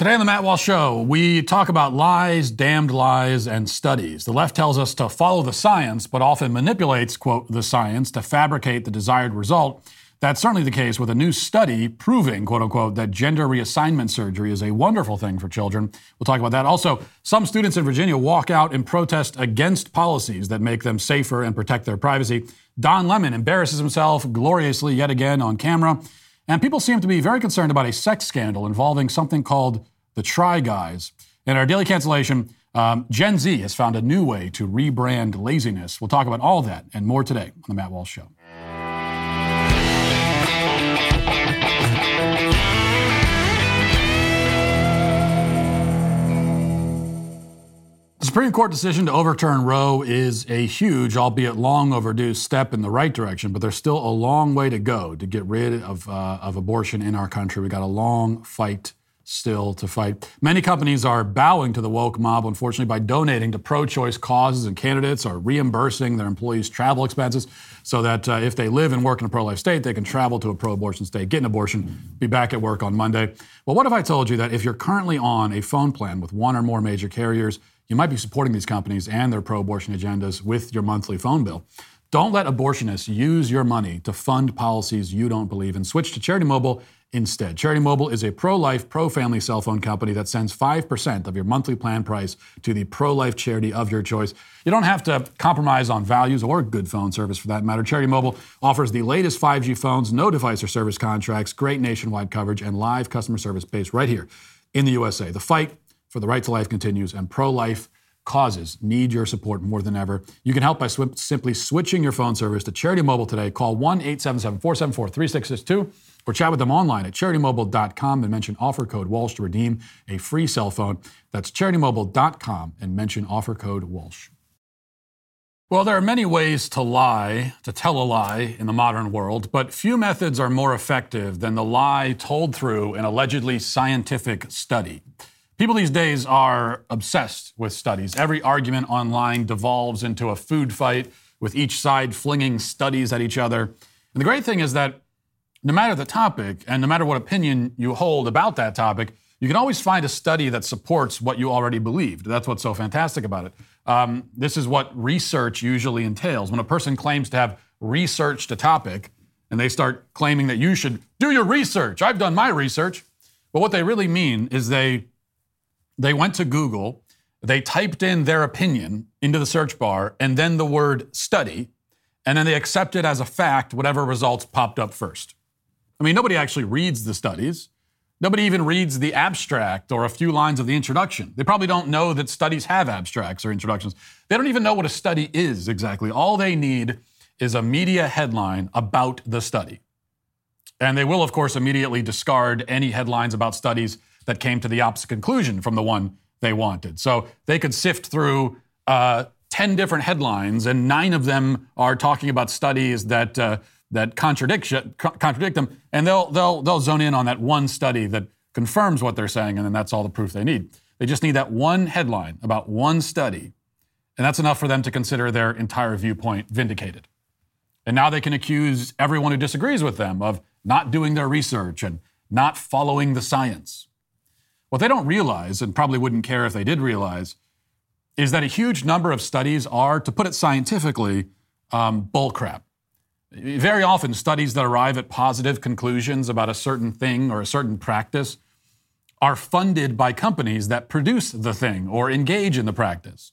Today on the Matt Walsh Show, we talk about lies, damned lies, and studies. The left tells us to follow the science, but often manipulates, quote, the science to fabricate the desired result. That's certainly the case with a new study proving, quote unquote, that gender reassignment surgery is a wonderful thing for children. We'll talk about that. Also, some students in Virginia walk out in protest against policies that make them safer and protect their privacy. Don Lemon embarrasses himself gloriously yet again on camera. And people seem to be very concerned about a sex scandal involving something called the Try Guys. In our daily cancellation, um, Gen Z has found a new way to rebrand laziness. We'll talk about all that and more today on The Matt Walsh Show. Supreme Court decision to overturn Roe is a huge, albeit long overdue, step in the right direction, but there's still a long way to go to get rid of, uh, of abortion in our country. We got a long fight still to fight. Many companies are bowing to the woke mob, unfortunately, by donating to pro choice causes and candidates or reimbursing their employees' travel expenses so that uh, if they live and work in a pro life state, they can travel to a pro abortion state, get an abortion, be back at work on Monday. Well, what if I told you that if you're currently on a phone plan with one or more major carriers, you might be supporting these companies and their pro abortion agendas with your monthly phone bill. Don't let abortionists use your money to fund policies you don't believe in. Switch to Charity Mobile instead. Charity Mobile is a pro life, pro family cell phone company that sends 5% of your monthly plan price to the pro life charity of your choice. You don't have to compromise on values or good phone service for that matter. Charity Mobile offers the latest 5G phones, no device or service contracts, great nationwide coverage, and live customer service based right here in the USA. The fight for the right to life continues, and pro life causes need your support more than ever. You can help by sw- simply switching your phone service to Charity Mobile today. Call 1 877 474 3662 or chat with them online at charitymobile.com and mention offer code Walsh to redeem a free cell phone. That's charitymobile.com and mention offer code Walsh. Well, there are many ways to lie, to tell a lie in the modern world, but few methods are more effective than the lie told through an allegedly scientific study. People these days are obsessed with studies. Every argument online devolves into a food fight, with each side flinging studies at each other. And the great thing is that no matter the topic and no matter what opinion you hold about that topic, you can always find a study that supports what you already believed. That's what's so fantastic about it. Um, this is what research usually entails. When a person claims to have researched a topic and they start claiming that you should do your research, I've done my research. But what they really mean is they they went to Google, they typed in their opinion into the search bar, and then the word study, and then they accepted as a fact whatever results popped up first. I mean, nobody actually reads the studies. Nobody even reads the abstract or a few lines of the introduction. They probably don't know that studies have abstracts or introductions. They don't even know what a study is exactly. All they need is a media headline about the study. And they will, of course, immediately discard any headlines about studies that came to the opposite conclusion from the one they wanted. So they could sift through uh, 10 different headlines, and nine of them are talking about studies that, uh, that contradict, contradict them, and they'll, they'll, they'll zone in on that one study that confirms what they're saying, and then that's all the proof they need. They just need that one headline about one study, and that's enough for them to consider their entire viewpoint vindicated. And now they can accuse everyone who disagrees with them of not doing their research and not following the science. What they don't realize, and probably wouldn't care if they did realize, is that a huge number of studies are, to put it scientifically, um, bullcrap. Very often, studies that arrive at positive conclusions about a certain thing or a certain practice are funded by companies that produce the thing or engage in the practice.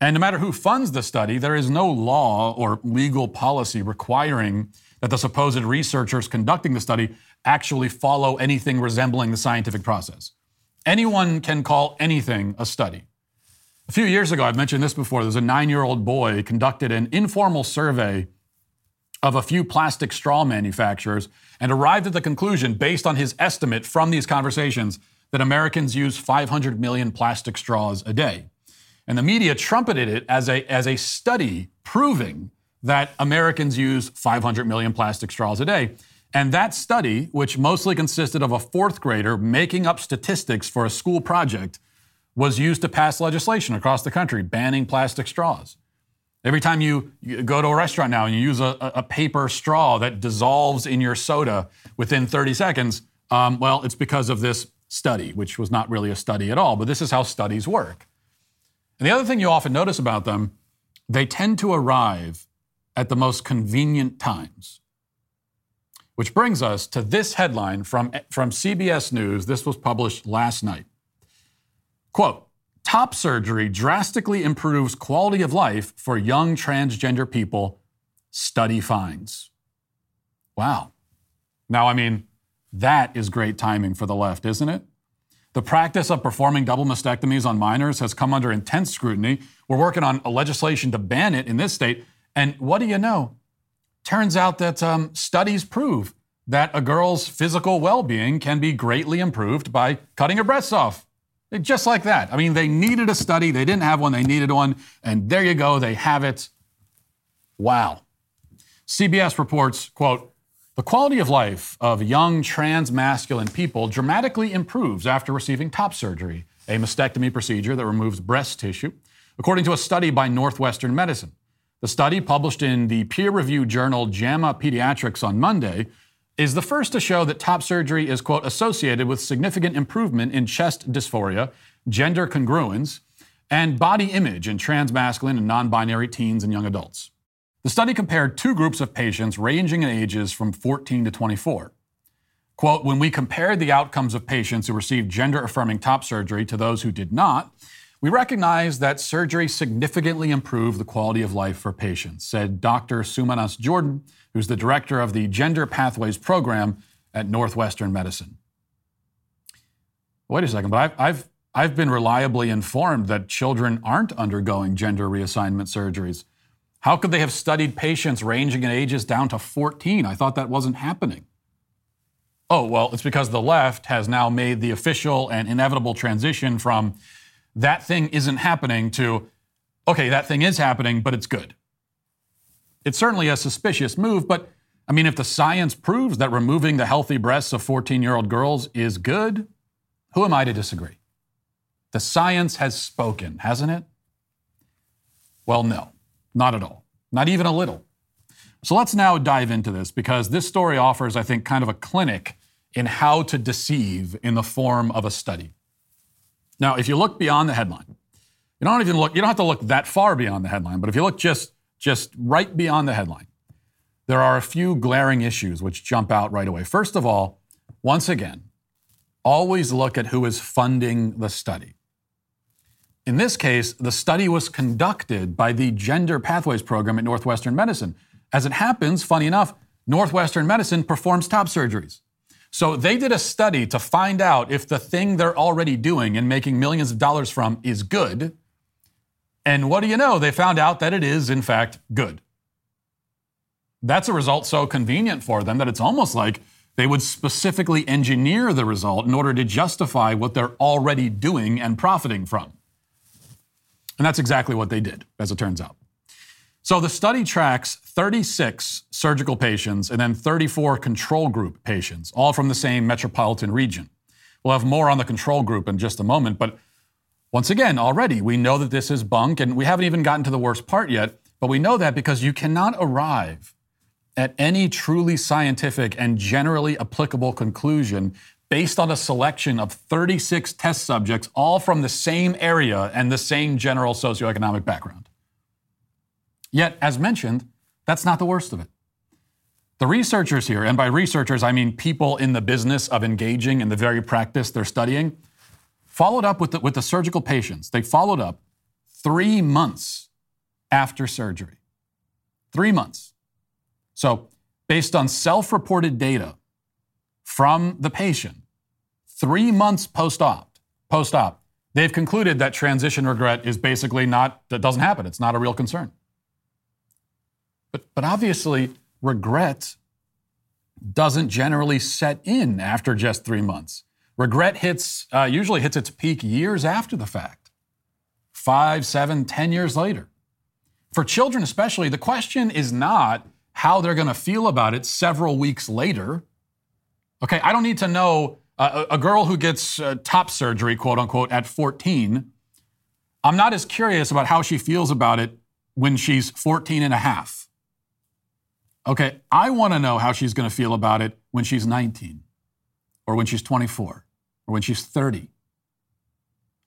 And no matter who funds the study, there is no law or legal policy requiring that the supposed researchers conducting the study actually follow anything resembling the scientific process. Anyone can call anything a study. A few years ago, I've mentioned this before, there's a nine year old boy conducted an informal survey of a few plastic straw manufacturers and arrived at the conclusion, based on his estimate from these conversations, that Americans use 500 million plastic straws a day. And the media trumpeted it as a, as a study proving that Americans use 500 million plastic straws a day. And that study, which mostly consisted of a fourth grader making up statistics for a school project, was used to pass legislation across the country banning plastic straws. Every time you, go to a restaurant now and you use a, a, paper straw that dissolves in your soda within 30 seconds, um, well, it's because of this study, which was not really a study at all, but this is how studies work. And the other thing you often notice about them, they tend to arrive at the most convenient times. Which brings us to this headline from, from CBS News. This was published last night. Quote Top surgery drastically improves quality of life for young transgender people, study finds. Wow. Now, I mean, that is great timing for the left, isn't it? The practice of performing double mastectomies on minors has come under intense scrutiny. We're working on a legislation to ban it in this state. And what do you know? Turns out that um, studies prove that a girl's physical well being can be greatly improved by cutting her breasts off. Just like that. I mean, they needed a study, they didn't have one, they needed one, and there you go, they have it. Wow. CBS reports, quote, the quality of life of young trans masculine people dramatically improves after receiving top surgery, a mastectomy procedure that removes breast tissue, according to a study by Northwestern Medicine. The study, published in the peer reviewed journal JAMA Pediatrics on Monday, is the first to show that top surgery is, quote, associated with significant improvement in chest dysphoria, gender congruence, and body image in trans masculine and non binary teens and young adults. The study compared two groups of patients ranging in ages from 14 to 24. Quote, when we compared the outcomes of patients who received gender affirming top surgery to those who did not, we recognize that surgery significantly improved the quality of life for patients, said Dr. Sumanas Jordan, who's the director of the Gender Pathways Program at Northwestern Medicine. Wait a second, but I've, I've, I've been reliably informed that children aren't undergoing gender reassignment surgeries. How could they have studied patients ranging in ages down to 14? I thought that wasn't happening. Oh, well, it's because the left has now made the official and inevitable transition from that thing isn't happening to, okay, that thing is happening, but it's good. It's certainly a suspicious move, but I mean, if the science proves that removing the healthy breasts of 14 year old girls is good, who am I to disagree? The science has spoken, hasn't it? Well, no. Not at all. Not even a little. So let's now dive into this because this story offers, I think, kind of a clinic in how to deceive in the form of a study. Now, if you look beyond the headline, you don't even look, you don't have to look that far beyond the headline, but if you look just, just right beyond the headline, there are a few glaring issues which jump out right away. First of all, once again, always look at who is funding the study. In this case, the study was conducted by the Gender Pathways Program at Northwestern Medicine. As it happens, funny enough, Northwestern Medicine performs top surgeries. So they did a study to find out if the thing they're already doing and making millions of dollars from is good. And what do you know? They found out that it is, in fact, good. That's a result so convenient for them that it's almost like they would specifically engineer the result in order to justify what they're already doing and profiting from. And that's exactly what they did, as it turns out. So the study tracks 36 surgical patients and then 34 control group patients, all from the same metropolitan region. We'll have more on the control group in just a moment, but once again, already we know that this is bunk, and we haven't even gotten to the worst part yet, but we know that because you cannot arrive at any truly scientific and generally applicable conclusion based on a selection of 36 test subjects, all from the same area and the same general socioeconomic background. Yet, as mentioned, that's not the worst of it. The researchers here, and by researchers I mean people in the business of engaging in the very practice they're studying, followed up with the, with the surgical patients. They followed up three months after surgery. Three months. So, based on self reported data from the patient, three months post-op, post-op, they've concluded that transition regret is basically not, that doesn't happen. It's not a real concern. But, but obviously, regret doesn't generally set in after just three months. Regret hits, uh, usually hits its peak years after the fact, five, seven, ten years later. For children, especially, the question is not how they're going to feel about it several weeks later. Okay, I don't need to know uh, a girl who gets uh, top surgery, quote unquote, at 14, I'm not as curious about how she feels about it when she's 14 and a half. Okay, I want to know how she's going to feel about it when she's 19 or when she's 24 or when she's 30?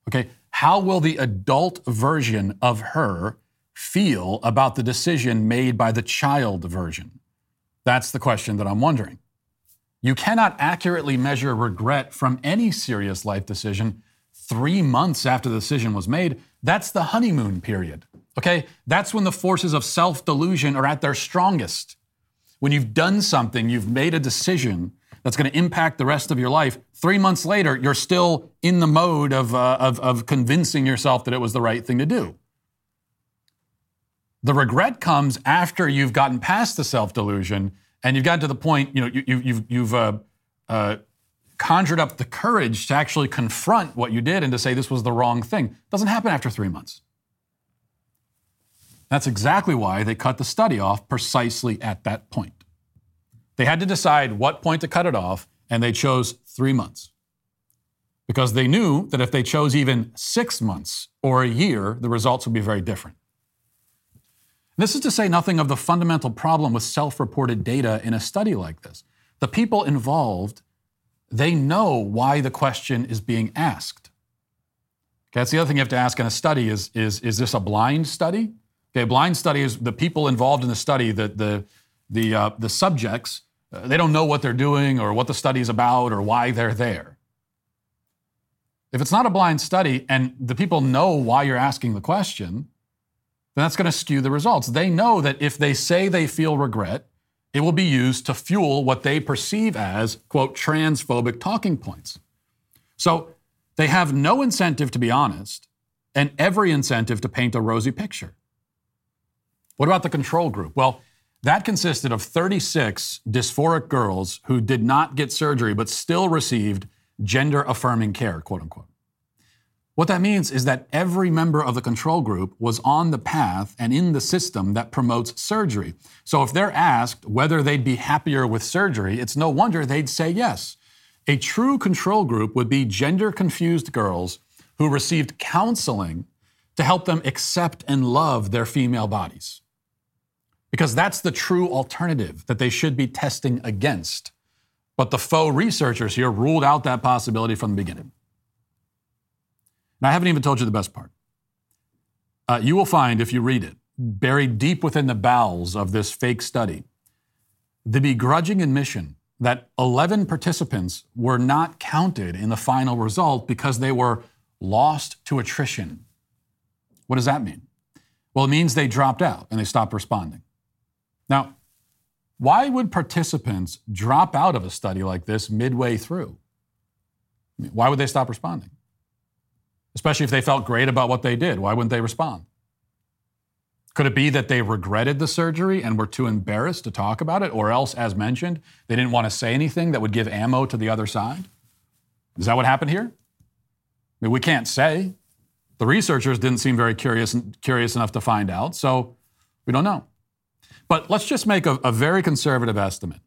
Okay, how will the adult version of her feel about the decision made by the child version? That's the question that I'm wondering. You cannot accurately measure regret from any serious life decision three months after the decision was made. That's the honeymoon period. Okay? That's when the forces of self delusion are at their strongest. When you've done something, you've made a decision that's going to impact the rest of your life. Three months later, you're still in the mode of, uh, of, of convincing yourself that it was the right thing to do. The regret comes after you've gotten past the self delusion and you've gotten to the point, you know, you, have you've, you've uh, uh, conjured up the courage to actually confront what you did and to say this was the wrong thing. It doesn't happen after three months. That's exactly why they cut the study off precisely at that point. They had to decide what point to cut it off, and they chose three months. Because they knew that if they chose even six months or a year, the results would be very different. This is to say nothing of the fundamental problem with self reported data in a study like this. The people involved, they know why the question is being asked. Okay, that's the other thing you have to ask in a study is, is, is this a blind study? Okay, blind study is the people involved in the study, the, the, the, uh, the subjects, uh, they don't know what they're doing or what the study is about or why they're there. If it's not a blind study and the people know why you're asking the question, then that's going to skew the results. They know that if they say they feel regret, it will be used to fuel what they perceive as, quote, transphobic talking points. So they have no incentive to be honest and every incentive to paint a rosy picture. What about the control group? Well, that consisted of 36 dysphoric girls who did not get surgery but still received gender affirming care, quote unquote. What that means is that every member of the control group was on the path and in the system that promotes surgery. So if they're asked whether they'd be happier with surgery, it's no wonder they'd say yes. A true control group would be gender confused girls who received counseling to help them accept and love their female bodies. Because that's the true alternative that they should be testing against. But the faux researchers here ruled out that possibility from the beginning. And I haven't even told you the best part. Uh, you will find, if you read it, buried deep within the bowels of this fake study, the begrudging admission that 11 participants were not counted in the final result because they were lost to attrition. What does that mean? Well, it means they dropped out and they stopped responding. Now, why would participants drop out of a study like this midway through? why would they stop responding? especially if they felt great about what they did. Why wouldn't they respond? Could it be that they regretted the surgery and were too embarrassed to talk about it? Or else, as mentioned, they didn't want to say anything that would give ammo to the other side? Is that what happened here? I mean, we can't say. The researchers didn't seem very curious, curious enough to find out, so we don't know. But let's just make a, a very conservative estimate.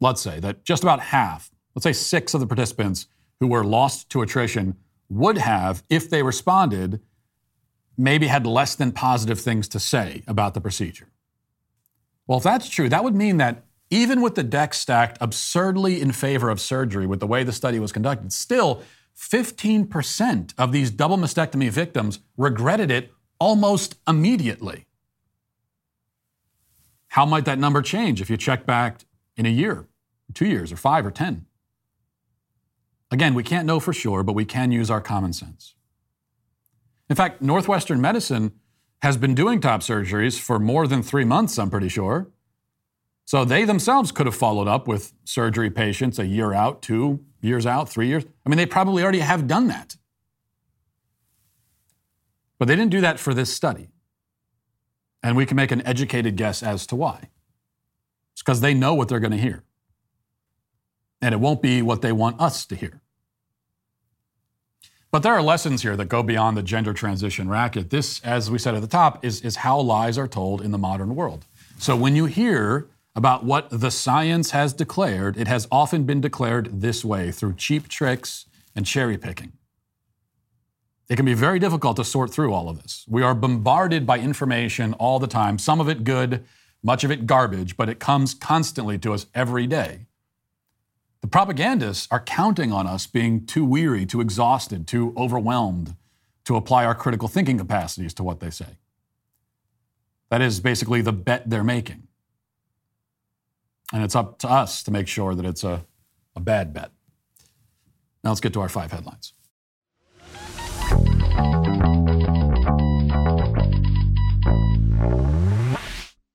Let's say that just about half, let's say six of the participants who were lost to attrition would have, if they responded, maybe had less than positive things to say about the procedure. Well, if that's true, that would mean that even with the deck stacked absurdly in favor of surgery with the way the study was conducted, still 15% of these double mastectomy victims regretted it almost immediately. How might that number change if you check back in a year, two years, or five or 10? Again, we can't know for sure, but we can use our common sense. In fact, Northwestern Medicine has been doing top surgeries for more than three months, I'm pretty sure. So they themselves could have followed up with surgery patients a year out, two years out, three years. I mean, they probably already have done that. But they didn't do that for this study. And we can make an educated guess as to why. It's because they know what they're going to hear. And it won't be what they want us to hear. But there are lessons here that go beyond the gender transition racket. This, as we said at the top, is, is how lies are told in the modern world. So when you hear about what the science has declared, it has often been declared this way through cheap tricks and cherry picking. It can be very difficult to sort through all of this. We are bombarded by information all the time, some of it good, much of it garbage, but it comes constantly to us every day. The propagandists are counting on us being too weary, too exhausted, too overwhelmed to apply our critical thinking capacities to what they say. That is basically the bet they're making. And it's up to us to make sure that it's a, a bad bet. Now let's get to our five headlines.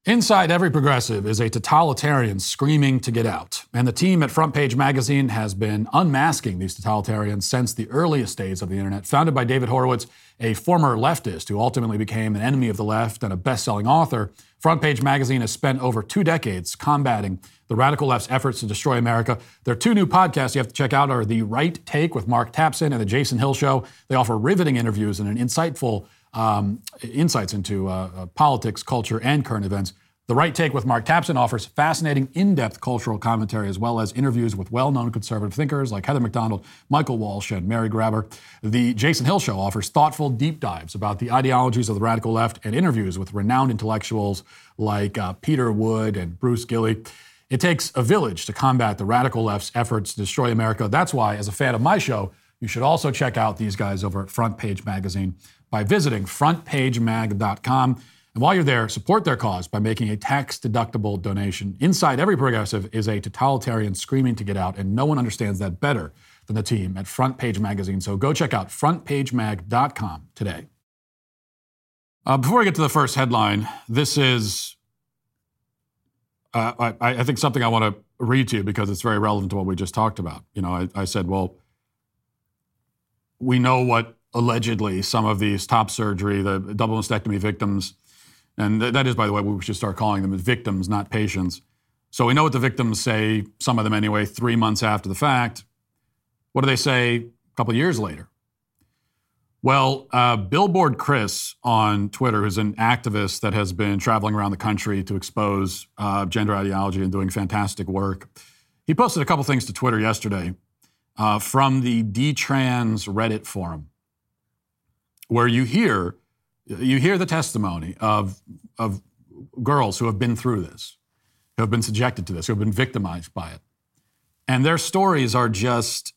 Inside every progressive is a totalitarian screaming to get out. And the team at Front Page Magazine has been unmasking these totalitarians since the earliest days of the internet. Founded by David Horowitz, a former leftist who ultimately became an enemy of the left and a best selling author, Front Page Magazine has spent over two decades combating the radical left's efforts to destroy America. Their two new podcasts you have to check out are The Right Take with Mark Tapson and The Jason Hill Show. They offer riveting interviews and an insightful um, insights into uh, uh, politics, culture, and current events. The Right Take with Mark Tapson offers fascinating, in depth cultural commentary as well as interviews with well known conservative thinkers like Heather Mac Donald, Michael Walsh, and Mary Grabar. The Jason Hill Show offers thoughtful deep dives about the ideologies of the radical left and interviews with renowned intellectuals like uh, Peter Wood and Bruce Gilley. It takes a village to combat the radical left's efforts to destroy America. That's why, as a fan of my show, you should also check out these guys over at Front Page Magazine by visiting frontpagemag.com. And while you're there, support their cause by making a tax deductible donation. Inside every progressive is a totalitarian screaming to get out, and no one understands that better than the team at Front Page Magazine. So go check out frontpagemag.com today. Uh, before I get to the first headline, this is, uh, I, I, think, something I want to read to you because it's very relevant to what we just talked about. You know, I, I said, well, we know what allegedly some of these top surgery, the double mastectomy victims, and that is, by the way, we should start calling them victims, not patients. So we know what the victims say, some of them anyway, three months after the fact. What do they say a couple years later? Well, uh, Billboard Chris on Twitter, who's an activist that has been traveling around the country to expose uh, gender ideology and doing fantastic work, he posted a couple things to Twitter yesterday uh, from the detrans Reddit forum, where you hear you hear the testimony of, of girls who have been through this, who have been subjected to this, who have been victimized by it. And their stories are just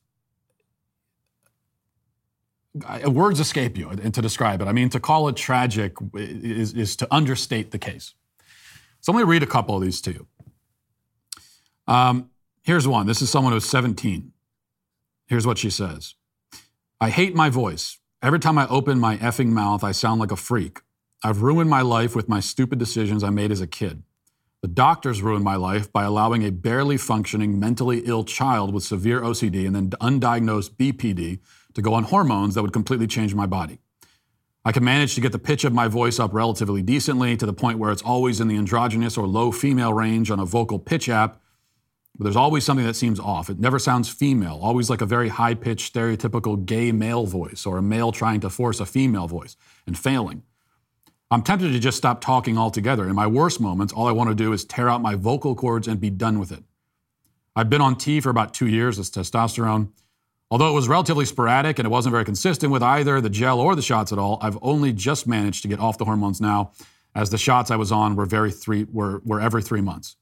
words escape you and to describe it. I mean, to call it tragic is, is to understate the case. So let me read a couple of these to you. Um, here's one. This is someone who's 17. Here's what she says I hate my voice. Every time I open my effing mouth, I sound like a freak. I've ruined my life with my stupid decisions I made as a kid. The doctors ruined my life by allowing a barely functioning, mentally ill child with severe OCD and then undiagnosed BPD to go on hormones that would completely change my body. I can manage to get the pitch of my voice up relatively decently to the point where it's always in the androgynous or low female range on a vocal pitch app but there's always something that seems off. It never sounds female, always like a very high pitched, stereotypical gay male voice or a male trying to force a female voice and failing. I'm tempted to just stop talking altogether. In my worst moments, all I want to do is tear out my vocal cords and be done with it. I've been on T for about two years as testosterone. Although it was relatively sporadic and it wasn't very consistent with either the gel or the shots at all, I've only just managed to get off the hormones now, as the shots I was on were very three were, were every three months.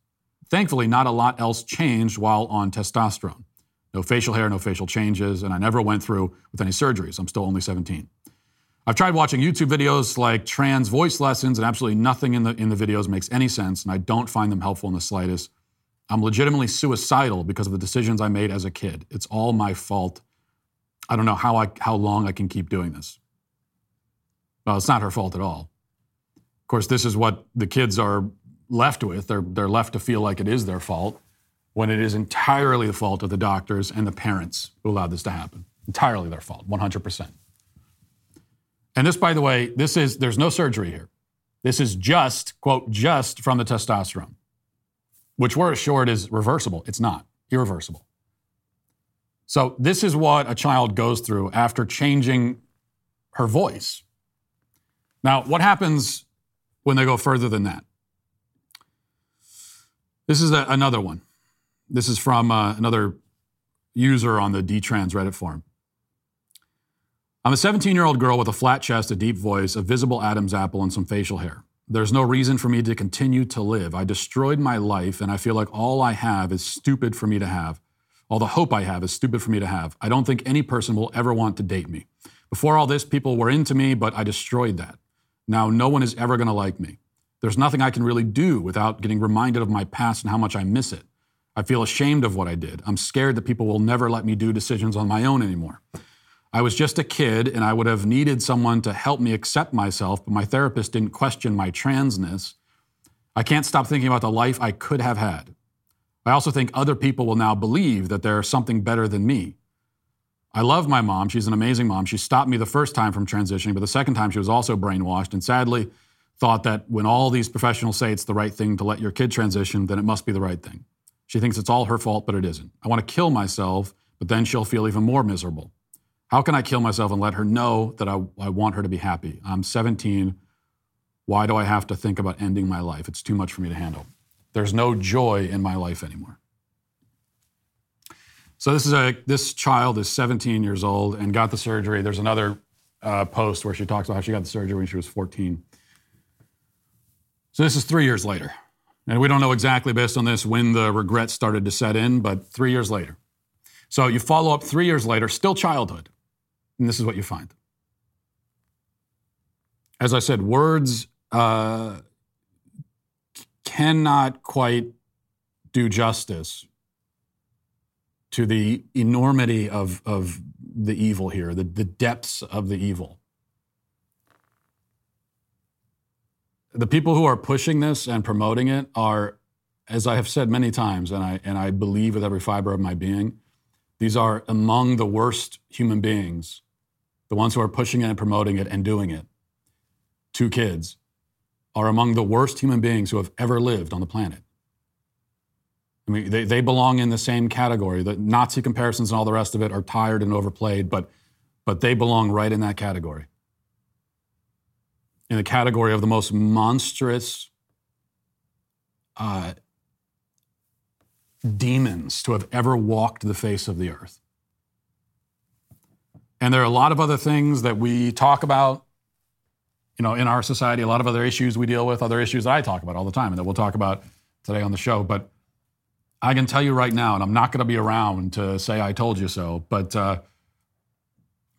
Thankfully, not a lot else changed while on testosterone. No facial hair, no facial changes, and I never went through with any surgeries. I'm still only 17. I've tried watching YouTube videos like trans voice lessons, and absolutely nothing in the, in the videos makes any sense, and I don't find them helpful in the slightest. I'm legitimately suicidal because of the decisions I made as a kid. It's all my fault. I don't know how, I, how long I can keep doing this. Well, it's not her fault at all. Of course, this is what the kids are left with. They're, they're left to feel like it is their fault when it is entirely the fault of the doctors and the parents who allowed this to happen. Entirely their fault, 100%. And this, by the way, this is, there's no surgery here. This is just, quote, just from the testosterone, which we're assured is reversible. It's not, irreversible. So, this is what a child goes through after changing her voice. Now, what happens when they go further than that? This is a, another one. This is from uh, another user on the detrans Reddit forum. I'm a 17 year old girl with a flat chest, a deep voice, a visible Adam's apple, and some facial hair. There's no reason for me to continue to live. I destroyed my life, and I feel like all I have is stupid for me to have. All the hope I have is stupid for me to have. I don't think any person will ever want to date me. Before all this, people were into me, but I destroyed that. Now, no one is ever going to like me. There's nothing I can really do without getting reminded of my past and how much I miss it. I feel ashamed of what I did. I'm scared that people will never let me do decisions on my own anymore. I was just a kid and I would have needed someone to help me accept myself, but my therapist didn't question my transness. I can't stop thinking about the life I could have had. I also think other people will now believe that there's something better than me. I love my mom. She's an amazing mom. She stopped me the first time from transitioning, but the second time she was also brainwashed and sadly thought that when all these professionals say it's the right thing to let your kid transition, then it must be the right thing. She thinks it's all her fault, but it isn't. I want to kill myself, but then she'll feel even more miserable. How can I kill myself and let her know that I, I want her to be happy? I'm 17. Why do I have to think about ending my life? It's too much for me to handle. There's no joy in my life anymore. So this is a this child is 17 years old and got the surgery. There's another uh, post where she talks about how she got the surgery when she was 14. So this is three years later, and we don't know exactly based on this when the regret started to set in, but three years later. So you follow up three years later, still childhood, and this is what you find. As I said, words uh, cannot quite do justice to the enormity of, of the evil here, the, the depths of the evil. The people who are pushing this and promoting it are, as I have said many times, and I, and I believe with every fiber of my being, these are among the worst human beings, the ones who are pushing it and promoting it and doing it. Two kids are among the worst human beings who have ever lived on the planet. I mean, they, they belong in the same category. The Nazi comparisons and all the rest of it are tired and overplayed, but, but they belong right in that category. In the category of the most monstrous uh, demons to have ever walked the face of the earth. And there are a lot of other things that we talk about, you know, in our society, a lot of other issues we deal with, other issues that I talk about all the time and that we'll talk about today on the show. But I can tell you right now, and I'm not going to be around to say I told you so, but uh,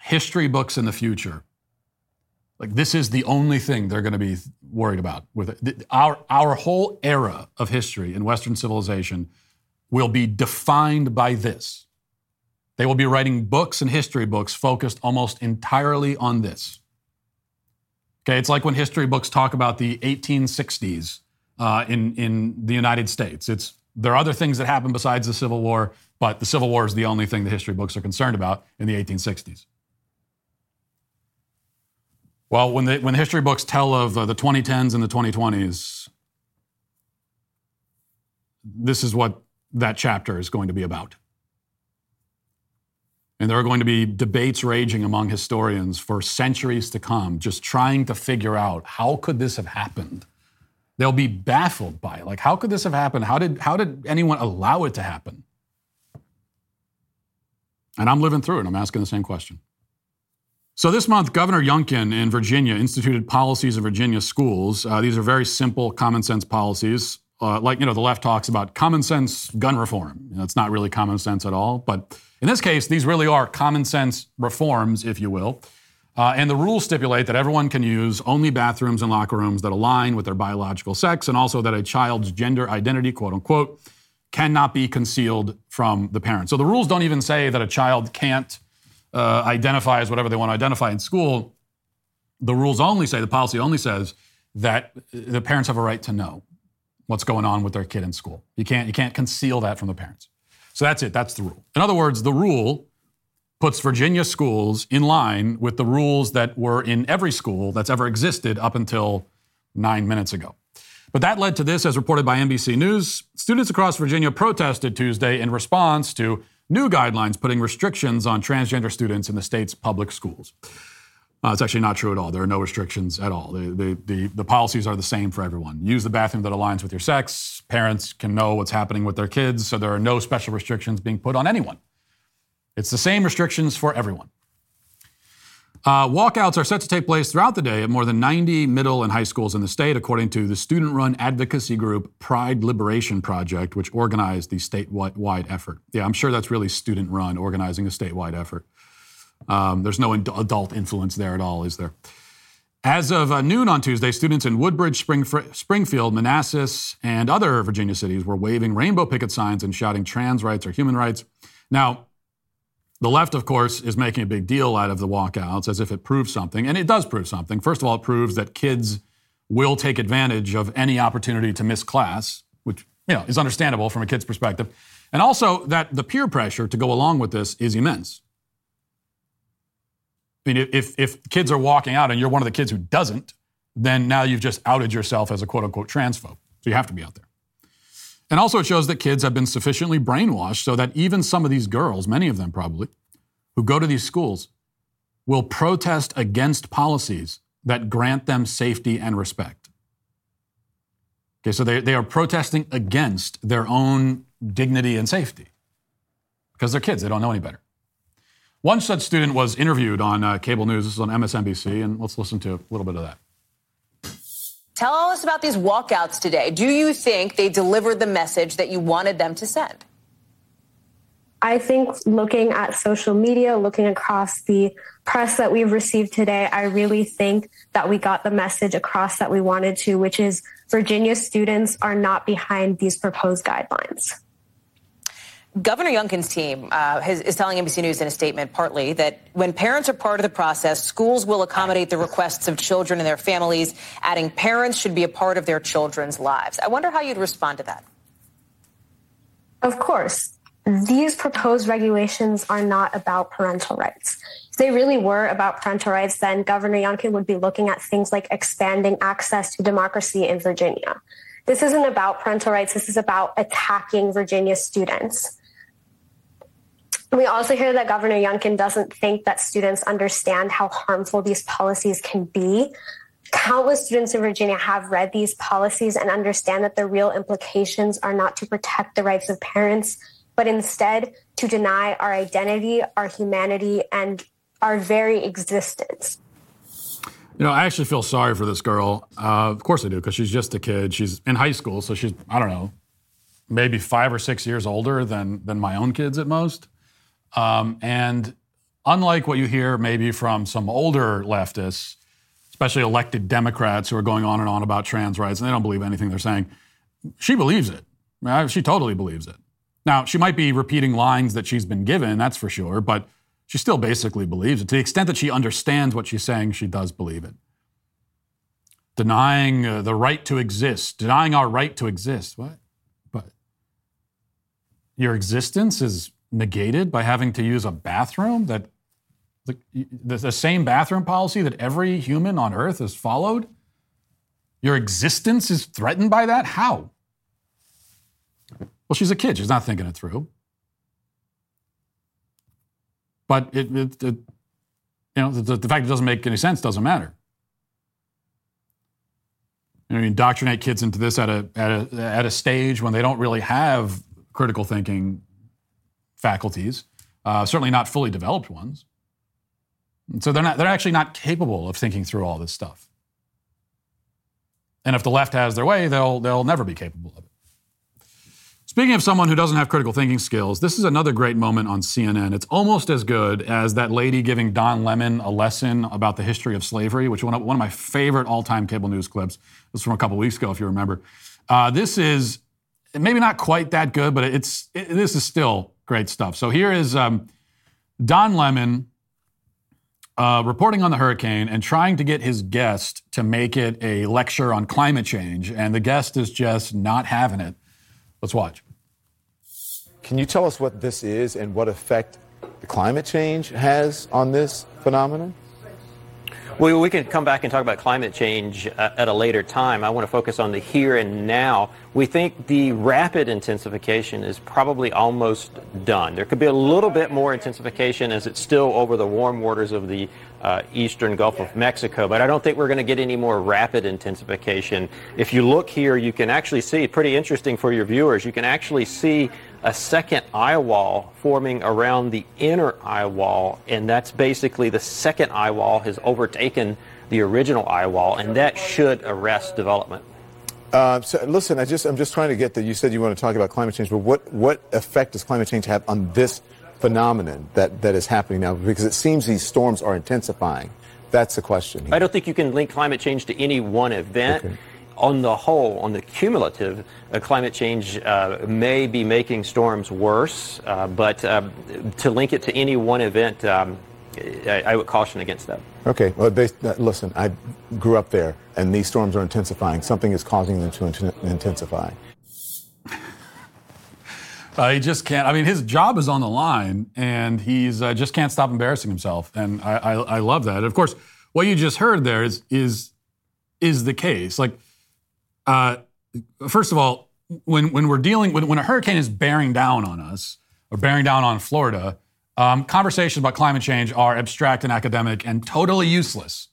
history books in the future, like this is the only thing they're going to be worried about. With it. our our whole era of history in Western civilization will be defined by this. They will be writing books and history books focused almost entirely on this. Okay, it's like when history books talk about the 1860s uh, in in the United States. It's there are other things that happen besides the Civil War, but the Civil War is the only thing the history books are concerned about in the 1860s. Well, when the, when the history books tell of uh, the 2010s and the 2020s, this is what that chapter is going to be about. And there are going to be debates raging among historians for centuries to come, just trying to figure out how could this have happened? They'll be baffled by it. Like, how could this have happened? How did, how did anyone allow it to happen? And I'm living through it. I'm asking the same question. So this month, Governor Youngkin in Virginia instituted policies in Virginia schools. Uh, these are very simple, common sense policies. Uh, like, you know, the left talks about common sense gun reform. You know, it's not really common sense at all. But in this case, these really are common sense reforms, if you will. Uh, and the rules stipulate that everyone can use only bathrooms and locker rooms that align with their biological sex, and also that a child's gender identity, quote unquote, cannot be concealed from the parent. So the rules don't even say that a child can't uh, identify as whatever they want to identify in school. The rules only say, the policy only says that the parents have a right to know what's going on with their kid in school. You can't, you can't conceal that from the parents. So that's it, that's the rule. In other words, the rule puts Virginia schools in line with the rules that were in every school that's ever existed up until nine minutes ago. But that led to this, as reported by NBC News. Students across Virginia protested Tuesday in response to new guidelines putting restrictions on transgender students in the state's public schools. Uh, it's actually not true at all. There are no restrictions at all. The, the, the, the, policies are the same for everyone. Use the bathroom that aligns with your sex. Parents can know what's happening with their kids, so there are no special restrictions being put on anyone. It's the same restrictions for everyone. Uh, walkouts are set to take place throughout the day at more than 90 middle and high schools in the state, according to the student run advocacy group Pride Liberation Project, which organized the statewide effort. Yeah, I'm sure that's really student run, organizing a statewide effort. Um, there's no adult influence there at all, is there? As of uh, noon on Tuesday, students in Woodbridge, Springfield, Manassas, and other Virginia cities were waving rainbow picket signs and shouting trans rights or human rights. Now, the left, of course, is making a big deal out of the walkouts as if it proves something, and it does prove something. First of all, it proves that kids will take advantage of any opportunity to miss class, which you know is understandable from a kid's perspective, and also that the peer pressure to go along with this is immense. I mean, if, if kids are walking out and you're one of the kids who doesn't, then now you've just outed yourself as a quote unquote transphobe. So you have to be out there. And also, it shows that kids have been sufficiently brainwashed so that even some of these girls, many of them probably, who go to these schools, will protest against policies that grant them safety and respect. Okay, so they, they are protesting against their own dignity and safety because they're kids, they don't know any better. One such student was interviewed on uh, cable news. This is on MSNBC, and let's listen to a little bit of that. Tell us about these walkouts today. Do you think they delivered the message that you wanted them to send? I think looking at social media, looking across the press that we've received today, I really think that we got the message across that we wanted to, which is Virginia students are not behind these proposed guidelines. Governor Youngkin's team uh, has, is telling NBC News in a statement partly that when parents are part of the process, schools will accommodate the requests of children and their families, adding parents should be a part of their children's lives. I wonder how you'd respond to that. Of course. These proposed regulations are not about parental rights. If they really were about parental rights, then Governor Youngkin would be looking at things like expanding access to democracy in Virginia. This isn't about parental rights. This is about attacking Virginia students. We also hear that Governor Youngkin doesn't think that students understand how harmful these policies can be. Countless students in Virginia have read these policies and understand that the real implications are not to protect the rights of parents, but instead to deny our identity, our humanity, and our very existence. You know, I actually feel sorry for this girl. Uh, of course I do, because she's just a kid. She's in high school, so she's, I don't know, maybe five or six years older than, than my own kids at most. Um, and unlike what you hear maybe from some older leftists, especially elected Democrats who are going on and on about trans rights, and they don't believe anything they're saying, she believes it. she totally believes it. Now, she might be repeating lines that she's been given, that's for sure, but she still basically believes it. To the extent that she understands what she's saying, she does believe it. Denying uh, the right to exist, denying our right to exist. What? But your existence is negated by having to use a bathroom that the, the, same bathroom policy that every human on earth has followed? Your existence is threatened by that? How? Well, she's a kid. She's not thinking it through. But it, it, it you know, the, the, fact it doesn't make any sense doesn't matter. You, know, you indoctrinate kids into this at a, at a, at a stage when they don't really have critical thinking faculties, uh, certainly not fully developed ones. And so they're, not, they're actually not capable of thinking through all this stuff. And if the left has their way, they'll, they'll never be capable of it. Speaking of someone who doesn't have critical thinking skills, this is another great moment on CNN. It's almost as good as that lady giving Don Lemon a lesson about the history of slavery, which one of, one of my favorite all-time cable news clips. Was from a couple weeks ago, if you remember. Uh, this is maybe not quite that good, but it's it, this is still Great stuff. So here is um, Don Lemon uh, reporting on the hurricane and trying to get his guest to make it a lecture on climate change. And the guest is just not having it. Let's watch. Can you tell us what this is and what effect climate change has on this phenomenon? Well, we can come back and talk about climate change uh, at a later time. I want to focus on the here and now. We think the rapid intensification is probably almost done. There could be a little bit more intensification as it's still over the warm waters of the uh, eastern Gulf of Mexico, but I don't think we're going to get any more rapid intensification. If you look here, you can actually see, pretty interesting for your viewers, you can actually see a second eye wall forming around the inner eye wall, and that's basically the second eye wall has overtaken the original eye wall, and that should arrest development. Uh, so listen, I just I'm just trying to get that. You said you want to talk about climate change, but what what effect does climate change have on this phenomenon that that is happening now? Because it seems these storms are intensifying. That's the question. Here. I don't think you can link climate change to any one event. Okay. On the whole, on the cumulative, uh, climate change uh, may be making storms worse, uh, but uh, to link it to any one event, um, I, I, would caution against that. Okay. Well, they, listen, I grew up there, and these storms are intensifying. Something is causing them to intensify. Uh, he just can't. I mean, his job is on the line, and he's uh, just can't stop embarrassing himself. And I, I, I, love that. Of course, what you just heard there is is is the case. Like, uh, first of all, when when we're dealing when, when a hurricane is bearing down on us or bearing down on Florida, um, conversations about climate change are abstract and academic and totally useless.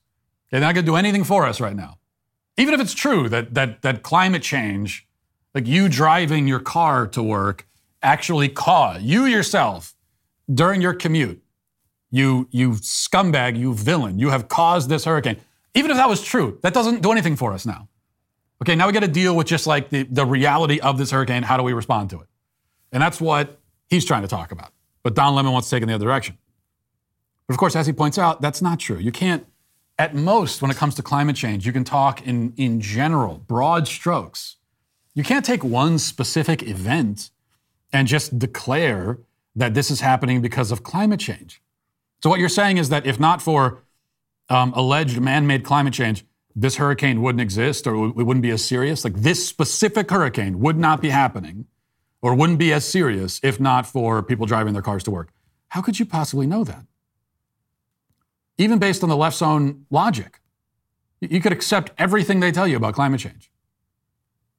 They're not going to do anything for us right now. Even if it's true that that that climate change, like you driving your car to work, actually cause you yourself during your commute, you you scumbag, you villain, you have caused this hurricane. Even if that was true, that doesn't do anything for us now. Okay, now we got to deal with just like the, the reality of this hurricane. How do we respond to it? And that's what he's trying to talk about. But Don Lemon wants to take in the other direction. But of course, as he points out, that's not true. You can't, at most, when it comes to climate change, you can talk in, in general, broad strokes. You can't take one specific event and just declare that this is happening because of climate change. So, what you're saying is that if not for um, alleged man made climate change, this hurricane wouldn't exist or it wouldn't be as serious. Like this specific hurricane would not be happening or wouldn't be as serious if not for people driving their cars to work. How could you possibly know that? Even based on the left's own logic, you could accept everything they tell you about climate change.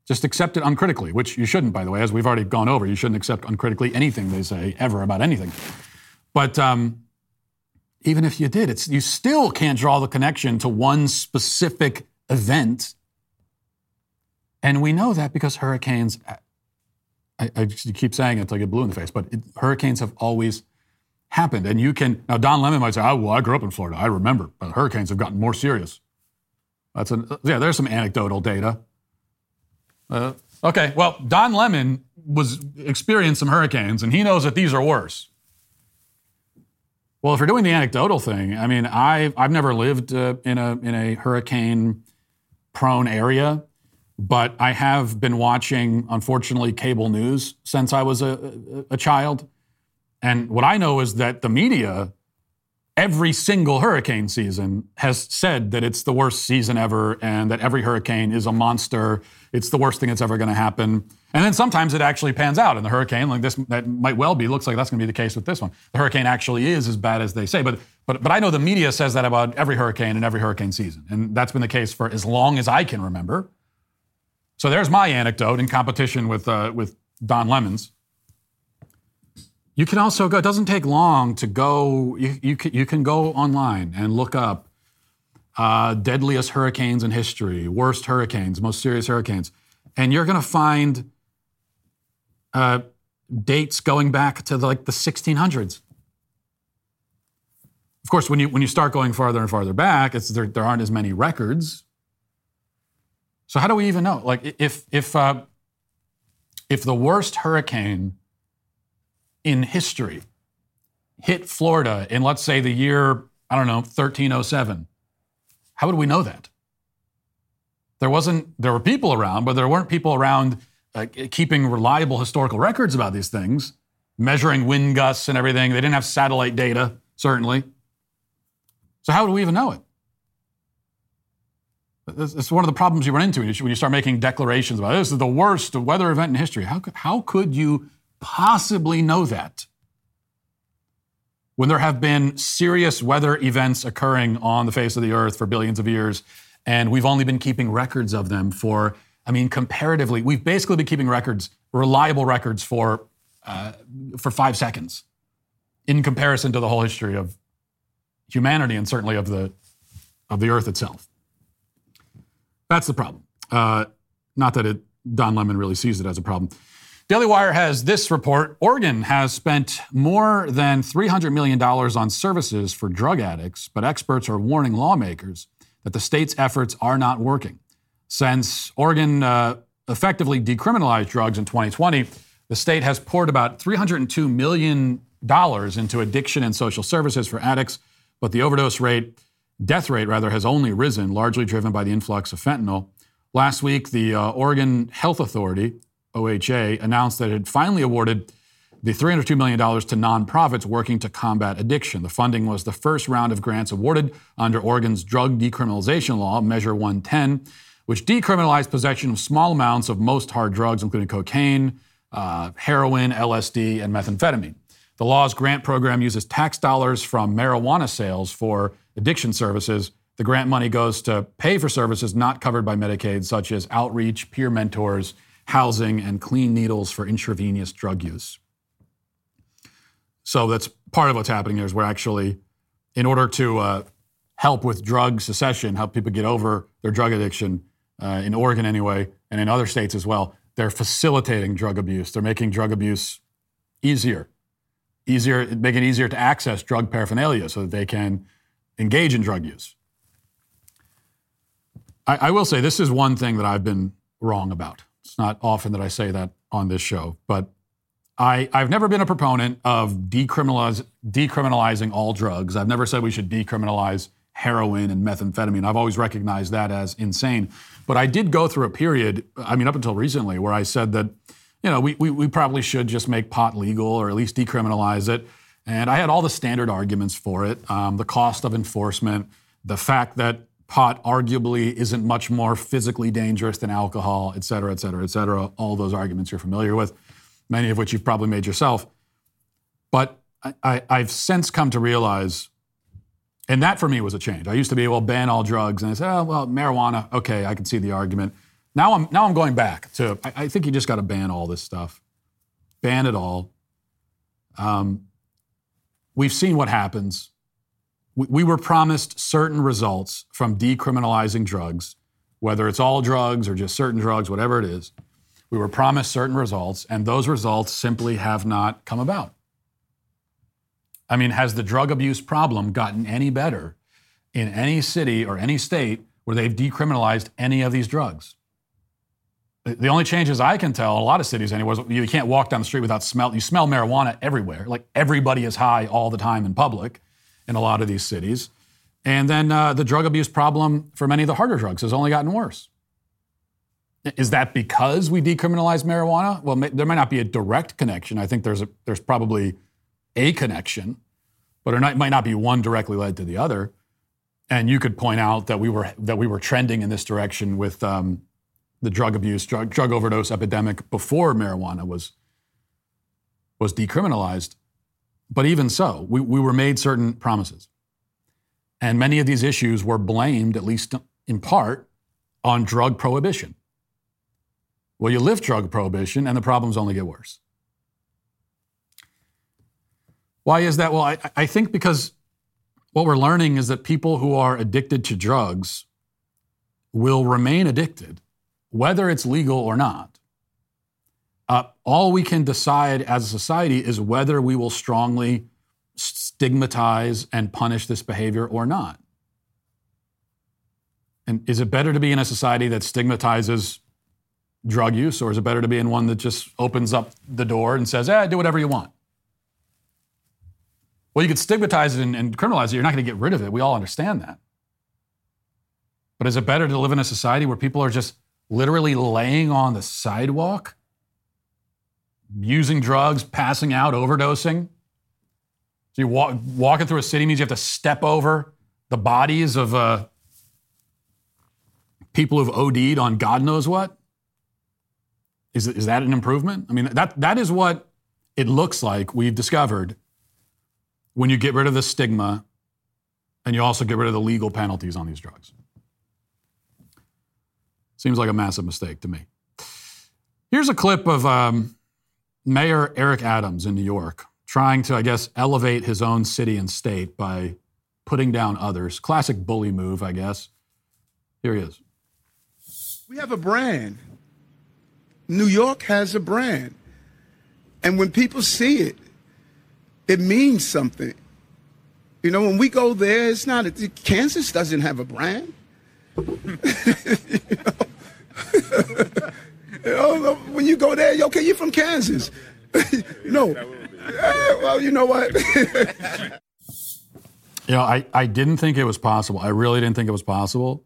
Just accept it uncritically, which you shouldn't, by the way, as we've already gone over. You shouldn't accept uncritically anything they say ever about anything. But um, even if you did, it's, you still can't draw the connection to one specific event. And we know that because hurricanes I, I keep saying it until I get blue in the face, but it, hurricanes have always happened. And you can, now Don Lemon might say, oh, well, I grew up in Florida. I remember, but hurricanes have gotten more serious. That's an, yeah, there's some anecdotal data. Uh, okay, well, Don Lemon was experienced some hurricanes, and he knows that these are worse. Well, if you're doing the anecdotal thing, I mean, I've, I've never lived uh, in, a, in a hurricane prone area. But I have been watching, unfortunately, cable news since I was a, a, child. And what I know is that the media, every single hurricane season, has said that it's the worst season ever and that every hurricane is a monster. It's the worst thing that's ever going to happen. And then sometimes it actually pans out in the hurricane, like this, that might well be, looks like that's going to be the case with this one. The hurricane actually is as bad as they say. But, but, but I know the media says that about every hurricane and every hurricane season. And that's been the case for as long as I can remember. So there's my anecdote in competition with, uh, with Don Lemon's. You can also go, it doesn't take long to go, you, you, can, you can go online and look up uh, deadliest hurricanes in history, worst hurricanes, most serious hurricanes. And you're going to find uh, dates going back to the, like the 1600s. Of course, when you, when you start going farther and farther back, it's, there, there aren't as many records so how do we even know? Like if if uh, if the worst hurricane in history hit Florida in let's say the year I don't know 1307, how would we know that? There wasn't there were people around, but there weren't people around uh, keeping reliable historical records about these things, measuring wind gusts and everything. They didn't have satellite data certainly. So how would we even know it? It's one of the problems you run into when you start making declarations about this is the worst weather event in history. How could, how could you possibly know that? When there have been serious weather events occurring on the face of the earth for billions of years, and we've only been keeping records of them for, I mean, comparatively, we've basically been keeping records, reliable records for, uh, for five seconds in comparison to the whole history of humanity and certainly of the, of the earth itself. That's the problem. Uh, not that it, Don Lemon really sees it as a problem. Daily Wire has this report Oregon has spent more than $300 million on services for drug addicts, but experts are warning lawmakers that the state's efforts are not working. Since Oregon uh, effectively decriminalized drugs in 2020, the state has poured about $302 million into addiction and social services for addicts, but the overdose rate, death rate rather, has only risen, largely driven by the influx of fentanyl. Last week, the uh, Oregon Health Authority OHA, announced that it had finally awarded the $302 million to nonprofits working to combat addiction. The funding was the first round of grants awarded under Oregon's drug decriminalization law, Measure 110, which decriminalized possession of small amounts of most hard drugs, including cocaine, uh, heroin, LSD, and methamphetamine. The law's grant program uses tax dollars from marijuana sales for addiction services. The grant money goes to pay for services not covered by Medicaid, such as outreach, peer mentors, housing, and clean needles for intravenous drug use. So that's part of what's happening here is we're actually, in order to uh, help with drug cessation, help people get over their drug addiction, uh, in Oregon anyway, and in other states as well, they're facilitating drug abuse. They're making drug abuse easier, easier, making it easier to access drug paraphernalia so that they can engage in drug use. I, I will say this is one thing that I've been wrong about. It's not often that I say that on this show, but I, I've never been a proponent of decriminalize, decriminalizing all drugs. I've never said we should decriminalize heroin and methamphetamine. I've always recognized that as insane. But I did go through a period, I mean, up until recently, where I said that, you know, we, we, we probably should just make pot legal or at least decriminalize it. And I had all the standard arguments for it um, the cost of enforcement, the fact that pot arguably isn't much more physically dangerous than alcohol, et cetera, et cetera, et cetera. All those arguments you're familiar with, many of which you've probably made yourself. But I, have since come to realize, and that for me was a change. I used to be, well, ban all drugs, and I said, oh, well, marijuana, okay, I can see the argument. Now I'm now I'm going back to. I, I think you just got to ban all this stuff, ban it all. Um, we've seen what happens we were promised certain results from decriminalizing drugs, whether it's all drugs or just certain drugs, whatever it is. We were promised certain results, and those results simply have not come about. I mean, has the drug abuse problem gotten any better in any city or any state where they've decriminalized any of these drugs? The only changes I can tell, in a lot of cities anyway, is you can't walk down the street without smell. You smell marijuana everywhere. Like everybody is high all the time in public in a lot of these cities. And then uh, the drug abuse problem for many of the harder drugs has only gotten worse. Is that because we decriminalized marijuana? Well, may, there might not be a direct connection. I think there's a, there's probably a connection, but it might not be one directly led to the other. And you could point out that we were that we were trending in this direction with um, the drug abuse, drug, drug overdose epidemic before marijuana was was decriminalized. But even so, we, we were made certain promises. And many of these issues were blamed, at least in part, on drug prohibition. Well, you lift drug prohibition, and the problems only get worse. Why is that? Well, I, I think because what we're learning is that people who are addicted to drugs will remain addicted, whether it's legal or not. Uh, all we can decide as a society is whether we will strongly stigmatize and punish this behavior or not. And is it better to be in a society that stigmatizes drug use, or is it better to be in one that just opens up the door and says, eh, do whatever you want? Well, you could stigmatize it and, and criminalize it. You're not going to get rid of it. We all understand that. But is it better to live in a society where people are just literally laying on the sidewalk using drugs, passing out, overdosing. So you walk, walking through a city means you have to step over the bodies of uh, people who've OD'd on God knows what. Is, is that an improvement? I mean, that, that is what it looks like we've discovered when you get rid of the stigma and you also get rid of the legal penalties on these drugs. Seems like a massive mistake to me. Here's a clip of um, Mayor Eric Adams in New York trying to, I guess, elevate his own city and state by putting down others. Classic bully move, I guess. Here he is. We have a brand. New York has a brand. And when people see it, it means something. You know, when we go there, it's not, Kansas doesn't have a brand. Oh, you, know? when you go there, okay, you're from Kansas. no. Eh, well, you know what? you know, I, I didn't think it was possible. I really didn't think it was possible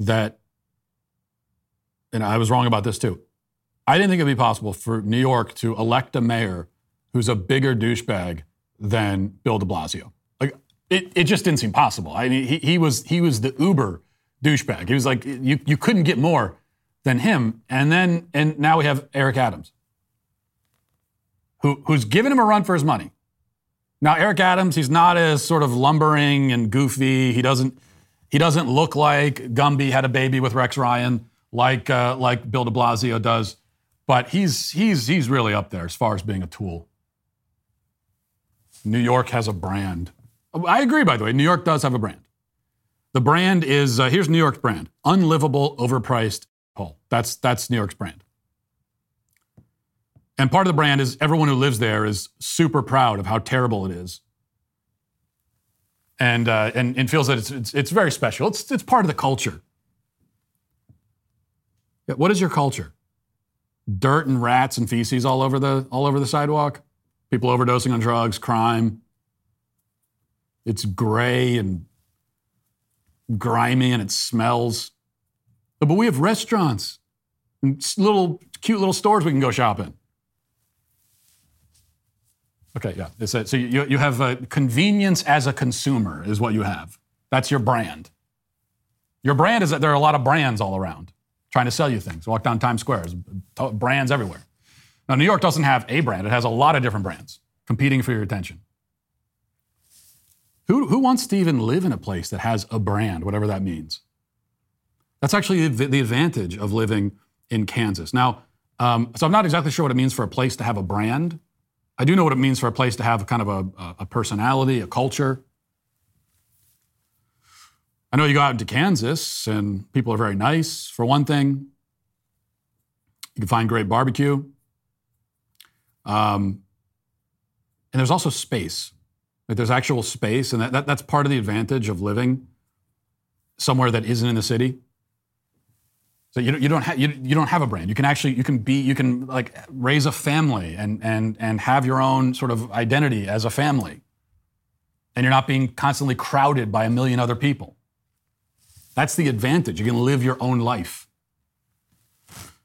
that, and I was wrong about this too. I didn't think it'd be possible for New York to elect a mayor who's a bigger douchebag than Bill de Blasio. Like, it, it just didn't seem possible. I mean, he, he was he was the uber douchebag. He was like you you couldn't get more than him. And then and now we have Eric Adams, who who's giving him a run for his money. Now Eric Adams, he's not as sort of lumbering and goofy. He doesn't he doesn't look like Gumby had a baby with Rex Ryan like uh, like Bill De Blasio does, but he's he's he's really up there as far as being a tool. New York has a brand. I agree, by the way. New York does have a brand. The brand is uh, here's New York's brand: unlivable, overpriced hole. That's that's New York's brand. And part of the brand is everyone who lives there is super proud of how terrible it is, and uh, and, and feels that it's, it's it's very special. It's it's part of the culture. What is your culture? Dirt and rats and feces all over the all over the sidewalk. People overdosing on drugs, crime. It's gray and grimy and it smells. But we have restaurants and little cute little stores we can go shop in. Okay, yeah. So you, you have convenience as a consumer is what you have. That's your brand. Your brand is that there are a lot of brands all around trying to sell you things. Walk down Times Square, brands everywhere. Now, New York doesn't have a brand, it has a lot of different brands competing for your attention. Who, who wants to even live in a place that has a brand, whatever that means? That's actually the, the advantage of living in Kansas. Now, um, so I'm not exactly sure what it means for a place to have a brand. I do know what it means for a place to have kind of a, a personality, a culture. I know you go out into Kansas and people are very nice, for one thing. You can find great barbecue. Um, and there's also space. Like there's actual space, and that, that, that's part of the advantage of living somewhere that isn't in the city. So you, you don't have you, you don't have a brand. You can actually you can be you can like raise a family and and and have your own sort of identity as a family. And you're not being constantly crowded by a million other people. That's the advantage. You can live your own life,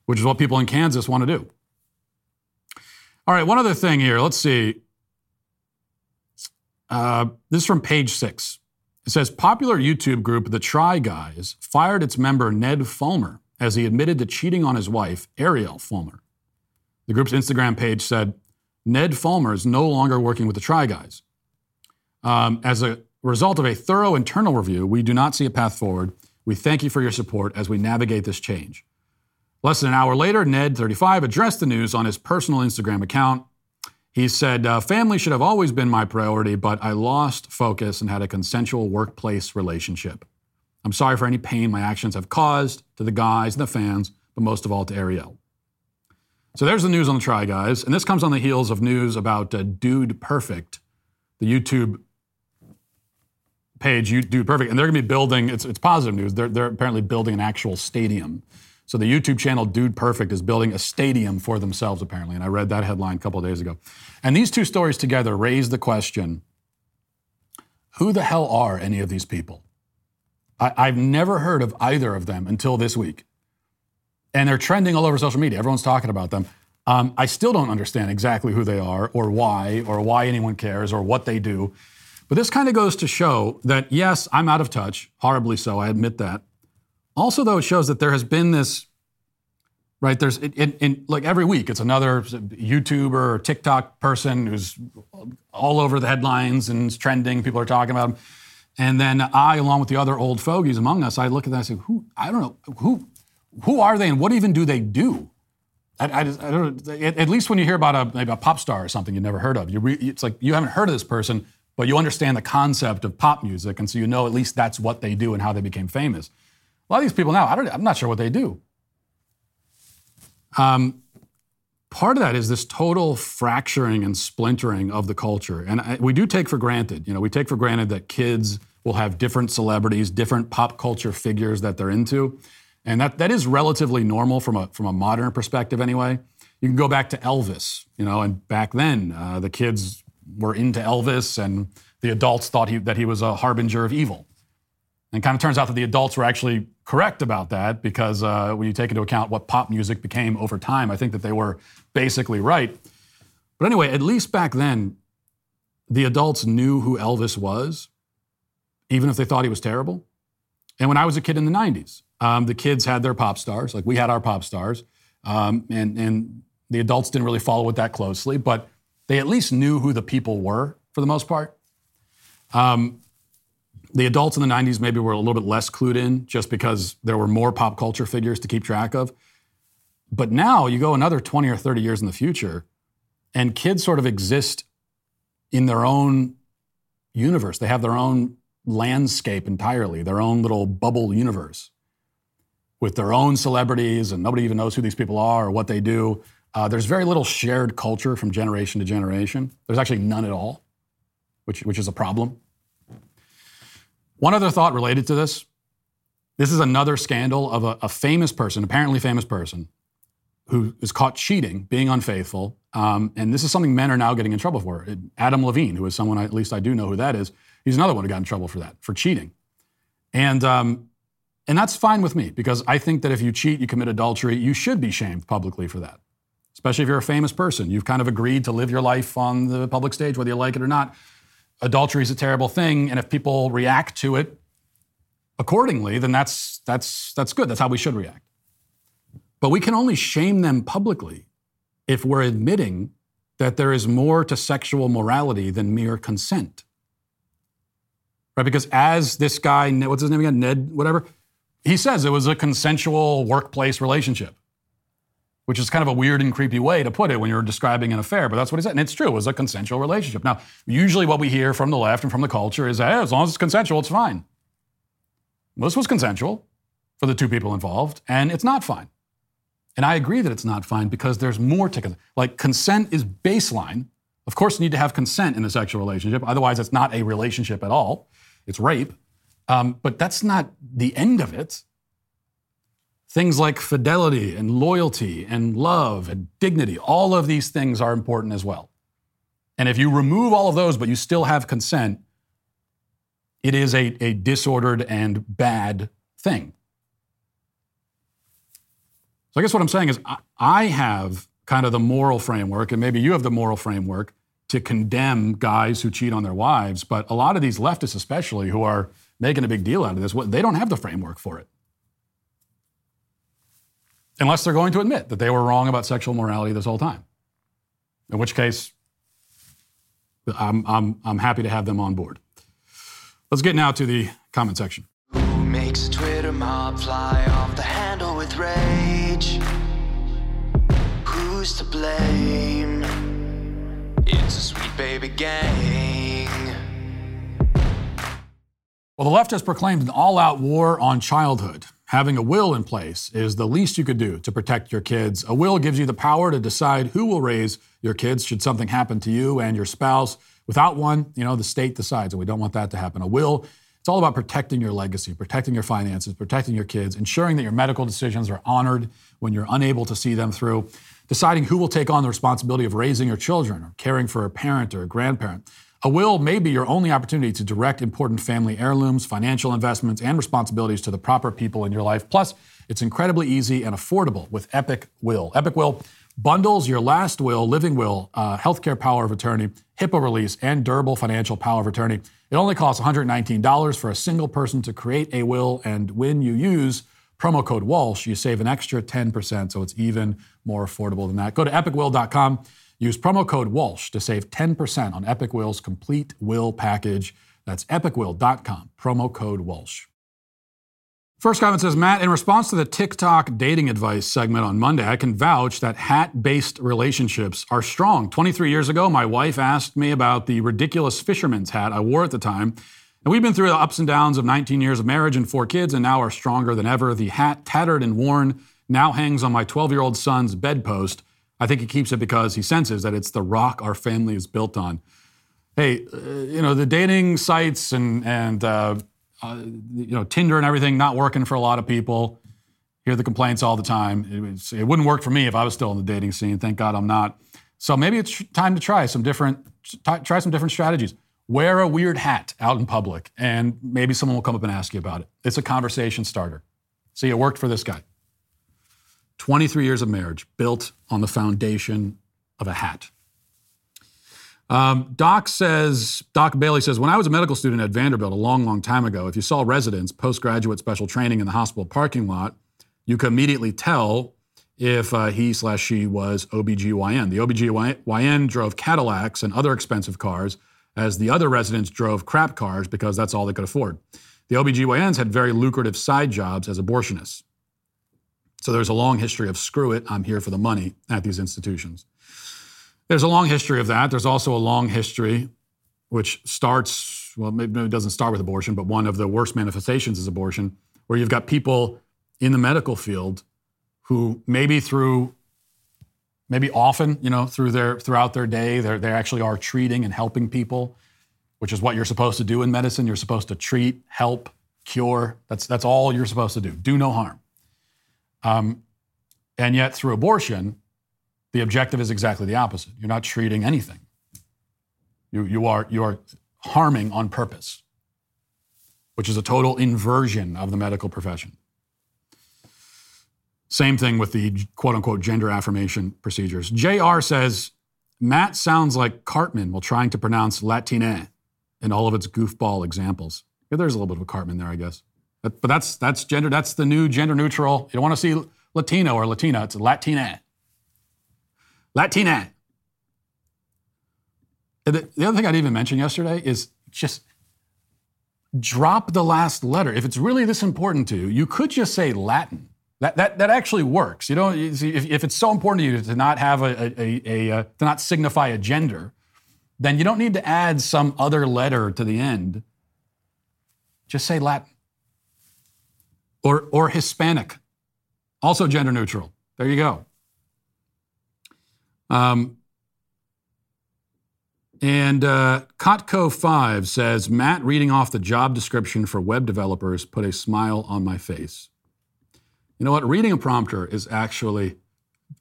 which is what people in Kansas want to do. All right, one other thing here. Let's see. Uh, this is from page six. It says popular YouTube group The Try Guys fired its member Ned Fulmer as he admitted to cheating on his wife, Ariel Fulmer. The group's Instagram page said Ned Fulmer is no longer working with the Try Guys. Um, as a result of a thorough internal review, we do not see a path forward. We thank you for your support as we navigate this change. Less than an hour later, Ned, 35, addressed the news on his personal Instagram account. He said, uh, Family should have always been my priority, but I lost focus and had a consensual workplace relationship. I'm sorry for any pain my actions have caused to the guys and the fans, but most of all to Ariel. So there's the news on the Try Guys. And this comes on the heels of news about uh, Dude Perfect, the YouTube page, Dude Perfect. And they're going to be building, it's, it's positive news, they're, they're apparently building an actual stadium so the YouTube channel Dude Perfect is building a stadium for themselves, apparently. And I read that headline a couple days ago. And these two stories together raise the question who the hell are any of these people? I, have never heard of either of them until this week. And they're trending all over social media. Everyone's talking about them. Um, I still don't understand exactly who they are or why or why anyone cares or what they do. But this kind of goes to show that, yes, I'm out of touch, horribly so, I admit that. Also, though, it shows that there has been this, right? There's, in, like every week, it's another YouTuber or TikTok person who's all over the headlines and trending. People are talking about him. And then I, along with the other old fogies among us, I look at that and I say, who, I don't know, who, who are they and what even do they do? I, I, I don't at, at, least when you hear about a, maybe a pop star or something you've never heard of, you re, it's like you haven't heard of this person, but you understand the concept of pop music. And so you know at least that's what they do and how they became famous. A lot of these people now, I don't, I'm not sure what they do. Um, part of that is this total fracturing and splintering of the culture. And I, we do take for granted, you know, we take for granted that kids will have different celebrities, different pop culture figures that they're into. And that, that is relatively normal from a, from a modern perspective anyway. You can go back to Elvis, you know, and back then uh, the kids were into Elvis and the adults thought he, that he was a harbinger of evil. And kind of turns out that the adults were actually correct about that because uh, when you take into account what pop music became over time, I think that they were basically right. But anyway, at least back then, the adults knew who Elvis was, even if they thought he was terrible. And when I was a kid in the 90s, um, the kids had their pop stars, like we had our pop stars, um, and, and the adults didn't really follow it that closely, but they at least knew who the people were for the most part. Um, the adults in the 90s maybe were a little bit less clued in just because there were more pop culture figures to keep track of. But now you go another 20 or 30 years in the future, and kids sort of exist in their own universe. They have their own landscape entirely, their own little bubble universe with their own celebrities, and nobody even knows who these people are or what they do. Uh, there's very little shared culture from generation to generation. There's actually none at all, which, which is a problem. One other thought related to this this is another scandal of a, a famous person, apparently famous person, who is caught cheating, being unfaithful. Um, and this is something men are now getting in trouble for. Adam Levine, who is someone, I, at least I do know who that is, he's another one who got in trouble for that, for cheating. And, um, and that's fine with me because I think that if you cheat, you commit adultery, you should be shamed publicly for that. Especially if you're a famous person. You've kind of agreed to live your life on the public stage, whether you like it or not adultery is a terrible thing, and if people react to it accordingly, then that's that's that's good. That's how we should react. But we can only shame them publicly if we're admitting that there is more to sexual morality than mere consent. Right? Because as this guy, what's his name again? Ned, whatever, he says it was a consensual workplace relationship which is kind of a weird and creepy way to put it when you're describing an affair, but that's what he said. And it's true, it was a consensual relationship. Now, usually what we hear from the left and from the culture is, hey, as long as it's consensual, it's fine. Well, this was consensual for the two people involved, and it's not fine. And I agree that it's not fine because there's more to consent. Like, consent is baseline. Of course, you need to have consent in a sexual relationship. Otherwise, it's not a relationship at all. It's rape. Um, but that's not the end of it. Things like fidelity and loyalty and love and dignity, all of these things are important as well. And if you remove all of those, but you still have consent, it is a, a disordered and bad thing. So I guess what I'm saying is I have kind of the moral framework, and maybe you have the moral framework to condemn guys who cheat on their wives, but a lot of these leftists, especially, who are making a big deal out of this, they don't have the framework for it unless they're going to admit that they were wrong about sexual morality this whole time. In which case, I'm, I'm, I'm happy to have them on board. Let's get now to the comment section. Who makes a Twitter mob fly off the handle with rage? Who's to blame? It's a sweet baby gang. Well, the left has proclaimed an all out war on childhood having a will in place is the least you could do to protect your kids. A will gives you the power to decide who will raise your kids should something happen to you and your spouse. Without one, you know, the state decides, and we don't want that to happen. A will, it's all about protecting your legacy, protecting your finances, protecting your kids, ensuring that your medical decisions are honored when you're unable to see them through, deciding who will take on the responsibility of raising your children or caring for a parent or a grandparent. A will may be your only opportunity to direct important family heirlooms, financial investments, and responsibilities to the proper people in your life. Plus, it's incredibly easy and affordable with Epic Will. Epic Will bundles your last will, living will, uh, healthcare power of attorney, HIPAA release, and durable financial power of attorney. It only costs $119 for a single person to create a will, and when you use promo code Walsh, you save an extra 10%, so it's even more affordable than that. Go to epicwill.com. Use promo code Walsh to save 10% on Epic Will's complete will package. That's epicwill.com, promo code Walsh. First comment says Matt, in response to the TikTok dating advice segment on Monday, I can vouch that hat based relationships are strong. 23 years ago, my wife asked me about the ridiculous fisherman's hat I wore at the time. And we've been through the ups and downs of 19 years of marriage and four kids, and now are stronger than ever. The hat, tattered and worn, now hangs on my 12 year old son's bedpost. I think he keeps it because he senses that it's the rock our family is built on. Hey, uh, you know, the dating sites and, and uh, uh, you know, Tinder and everything not working for a lot of people. Hear the complaints all the time. It, was, it wouldn't work for me if I was still in the dating scene. Thank God I'm not. So maybe it's time to try some different try some different strategies. Wear a weird hat out in public, and maybe someone will come up and ask you about it. It's a conversation starter. See, it worked for this guy. 23 years of marriage built on the foundation of a hat. Um, Doc says, Doc Bailey says, when I was a medical student at Vanderbilt a long, long time ago, if you saw residents postgraduate special training in the hospital parking lot, you could immediately tell if uh, he slash she was OBGYN. The OBGYN drove Cadillacs and other expensive cars, as the other residents drove crap cars because that's all they could afford. The OBGYNs had very lucrative side jobs as abortionists. So there's a long history of screw it, I'm here for the money at these institutions. There's a long history of that. There's also a long history which starts, well, maybe it doesn't start with abortion, but one of the worst manifestations is abortion, where you've got people in the medical field who maybe through maybe often you know through their throughout their day they they actually are treating and helping people which is what you're supposed to do in medicine you're supposed to treat help cure that's that's all you're supposed to do do no harm um, and yet through abortion the objective is exactly the opposite you're not treating anything you, you are you are harming on purpose which is a total inversion of the medical profession same thing with the quote unquote gender affirmation procedures. JR says, Matt sounds like Cartman while trying to pronounce Latine in all of its goofball examples. Yeah, there's a little bit of a Cartman there, I guess. But, but that's, that's gender, that's the new gender neutral. You don't want to see Latino or Latina, it's Latina. Latine. The, the other thing I'd even mention yesterday is just drop the last letter. If it's really this important to you, you could just say Latin. That, that, that actually works. You know, if, if it's so important to you to not have a, a, a, a, uh, to not signify a gender, then you don't need to add some other letter to the end. Just say Latin or, or Hispanic, also gender neutral. There you go. Um, and uh, Kotko5 says Matt reading off the job description for web developers put a smile on my face. You know what? Reading a prompter is actually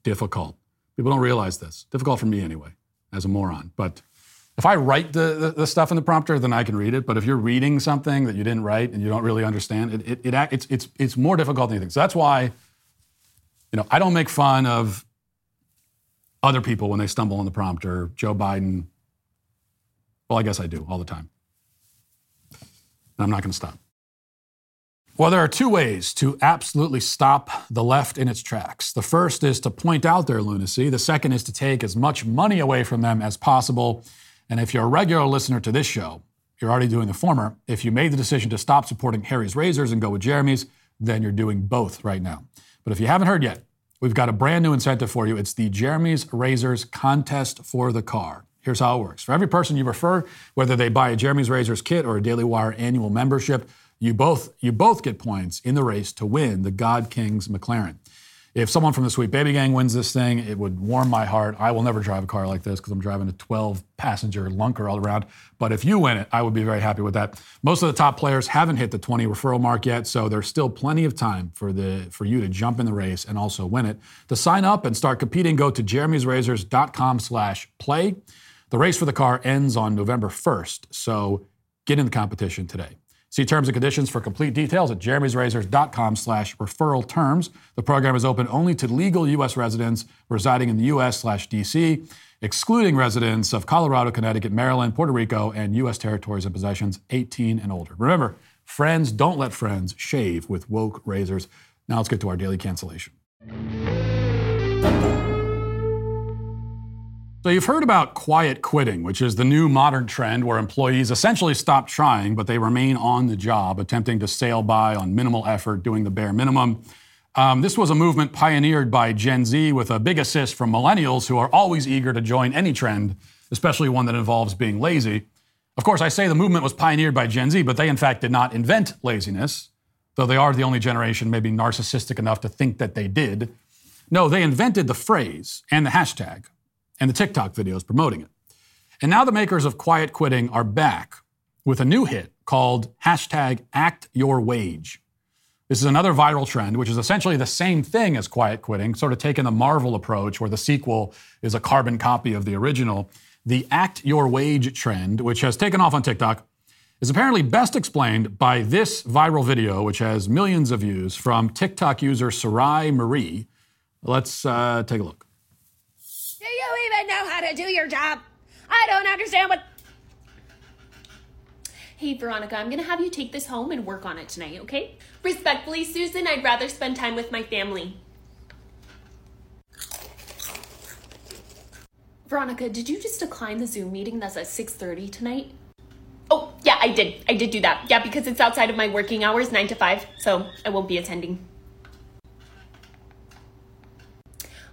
difficult. People don't realize this. Difficult for me anyway, as a moron. But if I write the, the, the, stuff in the prompter, then I can read it. But if you're reading something that you didn't write and you don't really understand, it, it, it, it's, it's, it's more difficult than you think. So that's why, you know, I don't make fun of other people when they stumble on the prompter. Joe Biden. Well, I guess I do all the time. And I'm not going to stop. Well, there are two ways to absolutely stop the left in its tracks. The first is to point out their lunacy, the second is to take as much money away from them as possible. And if you're a regular listener to this show, you're already doing the former. If you made the decision to stop supporting Harry's Razors and go with Jeremy's, then you're doing both right now. But if you haven't heard yet, we've got a brand new incentive for you. It's the Jeremy's Razors contest for the car. Here's how it works. For every person you refer, whether they buy a Jeremy's Razors kit or a Daily Wire annual membership, you both you both get points in the race to win the God Kings McLaren. If someone from the Sweet Baby Gang wins this thing, it would warm my heart. I will never drive a car like this because I'm driving a 12 passenger lunker all around. But if you win it, I would be very happy with that. Most of the top players haven't hit the 20 referral mark yet, so there's still plenty of time for the for you to jump in the race and also win it. To sign up and start competing, go to jeremy'srazors.com/play. The race for the car ends on November 1st, so get in the competition today. See terms and conditions for complete details at jeremy'srazors.com slash referral terms. The program is open only to legal U.S. residents residing in the U.S. slash D.C., excluding residents of Colorado, Connecticut, Maryland, Puerto Rico, and U.S. territories and possessions 18 and older. Remember, friends don't let friends shave with woke razors. Now let's get to our daily cancellation. So, you've heard about quiet quitting, which is the new modern trend where employees essentially stop trying, but they remain on the job, attempting to sail by on minimal effort, doing the bare minimum. Um, this was a movement pioneered by Gen Z with a big assist from millennials who are always eager to join any trend, especially one that involves being lazy. Of course, I say the movement was pioneered by Gen Z, but they in fact did not invent laziness, though they are the only generation maybe narcissistic enough to think that they did. No, they invented the phrase and the hashtag and the TikTok videos promoting it. And now the makers of Quiet Quitting are back with a new hit called hashtag Act Your Wage. This is another viral trend, which is essentially the same thing as quiet quitting, sort of taking the Marvel approach where the sequel is a carbon copy of the original. The act your wage trend, which has taken off on TikTok, is apparently best explained by this viral video, which has millions of views from TikTok user Sarai Marie. Let's uh, take a look. Do you even know how to do your job? I don't understand what. Hey, Veronica, I'm gonna have you take this home and work on it tonight, okay? Respectfully, Susan, I'd rather spend time with my family. Veronica, did you just decline the Zoom meeting that's at 6:30 tonight? Oh, yeah, I did. I did do that. Yeah, because it's outside of my working hours, 9 to 5, so I won't be attending.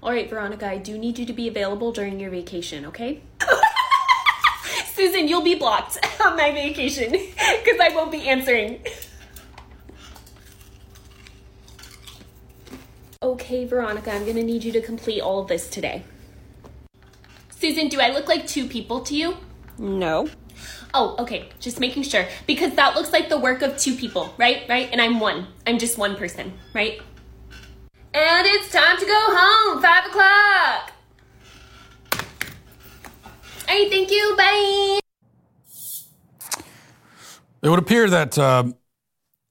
All right, Veronica, I do need you to be available during your vacation, okay? Susan, you'll be blocked on my vacation because I won't be answering. Okay, Veronica, I'm gonna need you to complete all of this today. Susan, do I look like two people to you? No. Oh, okay, just making sure. Because that looks like the work of two people, right? Right? And I'm one. I'm just one person, right? And it's time to go home, five o'clock. Right, thank you. Bye. It would appear that uh,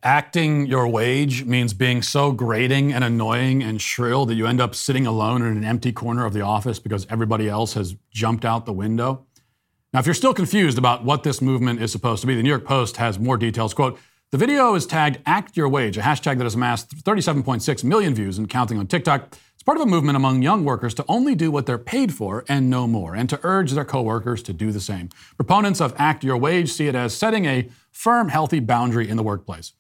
acting your wage means being so grating and annoying and shrill that you end up sitting alone in an empty corner of the office because everybody else has jumped out the window. Now, if you're still confused about what this movement is supposed to be, the New York Post has more details. Quote, the video is tagged Act Your Wage, a hashtag that has amassed 37.6 million views and counting on TikTok. It's part of a movement among young workers to only do what they're paid for and no more, and to urge their coworkers to do the same. Proponents of Act Your Wage see it as setting a firm, healthy boundary in the workplace.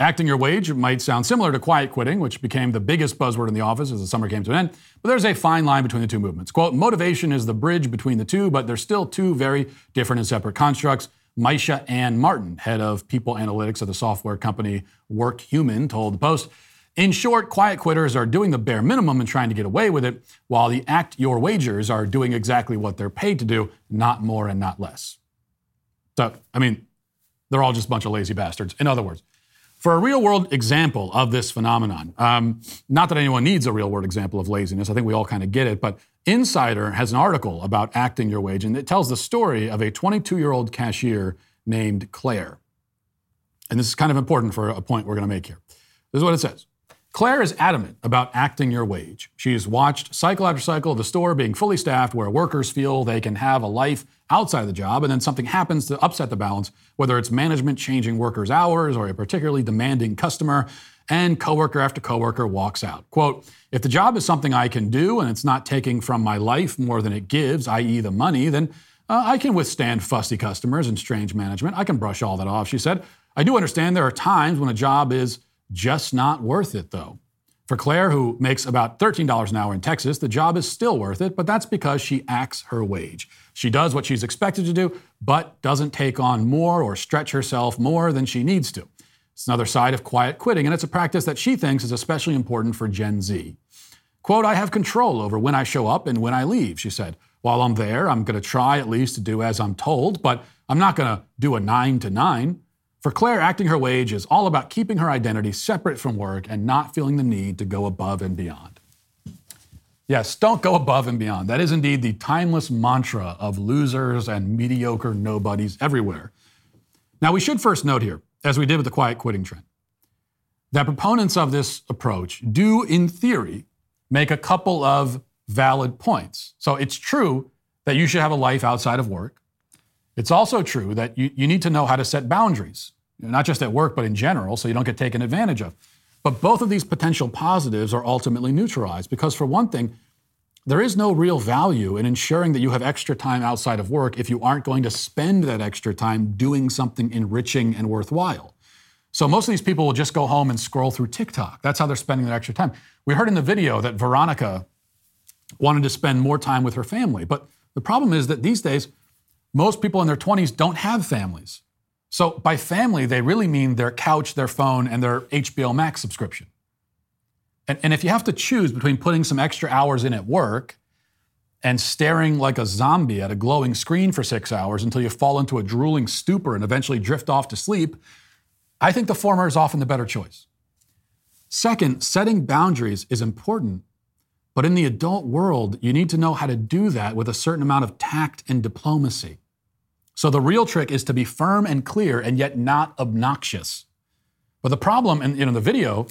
Acting your wage might sound similar to quiet quitting, which became the biggest buzzword in the office as the summer came to an end, but there's a fine line between the two movements. Quote, motivation is the bridge between the two, but they're still two very different and separate constructs. Maisha Ann Martin, head of people analytics of the software company WorkHuman, told the Post, in short, quiet quitters are doing the bare minimum and trying to get away with it, while the act your wagers are doing exactly what they're paid to do, not more and not less. So, I mean, they're all just a bunch of lazy bastards. In other words, for a real world example of this phenomenon, um, not that anyone needs a real world example of laziness, I think we all kind of get it, but Insider has an article about acting your wage, and it tells the story of a 22 year old cashier named Claire. And this is kind of important for a point we're going to make here. This is what it says. Claire is adamant about acting your wage. She's watched cycle after cycle of the store being fully staffed where workers feel they can have a life outside the job and then something happens to upset the balance, whether it's management changing workers' hours or a particularly demanding customer, and coworker after coworker walks out. Quote, if the job is something I can do and it's not taking from my life more than it gives, i.e., the money, then uh, I can withstand fussy customers and strange management. I can brush all that off, she said. I do understand there are times when a job is just not worth it, though. For Claire, who makes about $13 an hour in Texas, the job is still worth it, but that's because she acts her wage. She does what she's expected to do, but doesn't take on more or stretch herself more than she needs to. It's another side of quiet quitting, and it's a practice that she thinks is especially important for Gen Z. Quote, I have control over when I show up and when I leave, she said. While I'm there, I'm going to try at least to do as I'm told, but I'm not going to do a nine to nine. For Claire, acting her wage is all about keeping her identity separate from work and not feeling the need to go above and beyond. Yes, don't go above and beyond. That is indeed the timeless mantra of losers and mediocre nobodies everywhere. Now, we should first note here, as we did with the quiet quitting trend, that proponents of this approach do, in theory, make a couple of valid points. So it's true that you should have a life outside of work. It's also true that you, you need to know how to set boundaries, not just at work, but in general, so you don't get taken advantage of. But both of these potential positives are ultimately neutralized because, for one thing, there is no real value in ensuring that you have extra time outside of work if you aren't going to spend that extra time doing something enriching and worthwhile. So most of these people will just go home and scroll through TikTok. That's how they're spending their extra time. We heard in the video that Veronica wanted to spend more time with her family. But the problem is that these days, most people in their 20s don't have families. So by family, they really mean their couch, their phone, and their HBO Max subscription. And, and if you have to choose between putting some extra hours in at work and staring like a zombie at a glowing screen for six hours until you fall into a drooling stupor and eventually drift off to sleep, I think the former is often the better choice. Second, setting boundaries is important, but in the adult world, you need to know how to do that with a certain amount of tact and diplomacy. So the real trick is to be firm and clear and yet not obnoxious. But the problem, and you know, the video,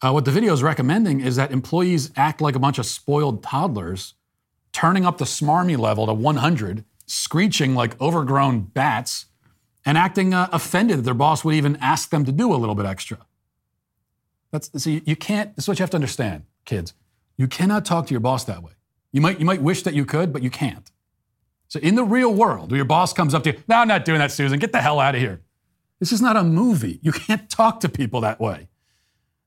uh, what the video is recommending is that employees act like a bunch of spoiled toddlers, turning up the smarmy level to 100, screeching like overgrown bats, and acting uh, offended that their boss would even ask them to do a little bit extra. That's see, you can't. This is what you have to understand, kids. You cannot talk to your boss that way. You might you might wish that you could, but you can't. So in the real world, where your boss comes up to you, no, I'm not doing that, Susan. Get the hell out of here. This is not a movie. You can't talk to people that way.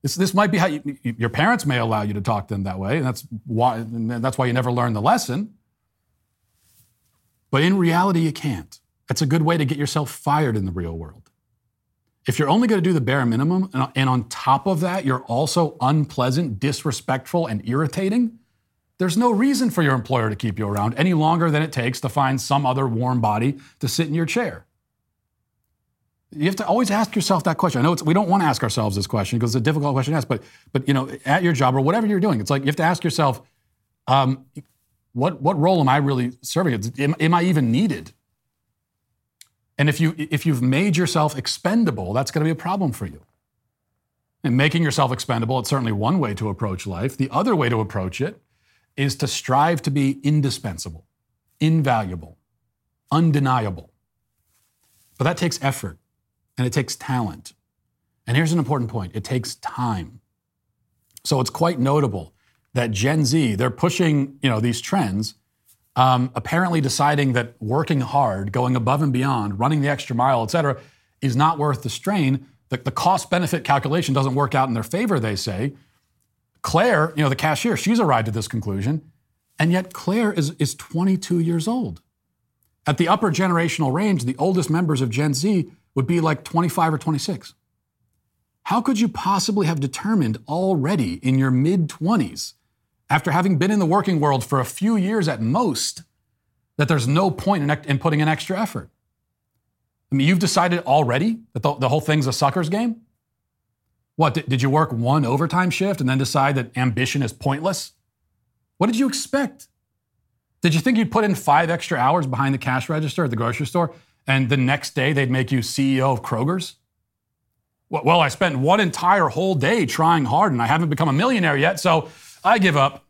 This, this might be how you, your parents may allow you to talk to them that way, and that's why and that's why you never learn the lesson. But in reality, you can't. That's a good way to get yourself fired in the real world. If you're only going to do the bare minimum, and, on top of that, you're also unpleasant, disrespectful, and irritating, there's no reason for your employer to keep you around any longer than it takes to find some other warm body to sit in your chair. You have to always ask yourself that question. I know we don't want to ask ourselves this question because it's a difficult question to ask, but, but you know, at your job or whatever you're doing, it's like you have to ask yourself, um, what, what role am I really serving? Am, am I even needed? And if, you, if you've made yourself expendable, that's going to be a problem for you. And making yourself expendable, it's certainly one way to approach life. The other way to approach it is to strive to be indispensable, invaluable, undeniable. But that takes effort and it takes talent. And here's an important point it takes time. So it's quite notable that Gen Z, they're pushing you know, these trends um, apparently deciding that working hard, going above and beyond, running the extra mile, et cetera, is not worth the strain. The, the cost benefit calculation doesn't work out in their favor, they say. Claire, you know, the cashier, she's arrived at this conclusion. And yet Claire is, is 22 years old. At the upper generational range, the oldest members of Gen Z would be like 25 or 26. How could you possibly have determined already in your mid 20s after having been in the working world for a few years at most, that there's no point in, in putting in extra effort. I mean, you've decided already that the, the whole thing's a sucker's game? What, did, did you work one overtime shift and then decide that ambition is pointless? What did you expect? Did you think you'd put in five extra hours behind the cash register at the grocery store and the next day they'd make you CEO of Kroger's? Well, I spent one entire whole day trying hard and I haven't become a millionaire yet, so I give up.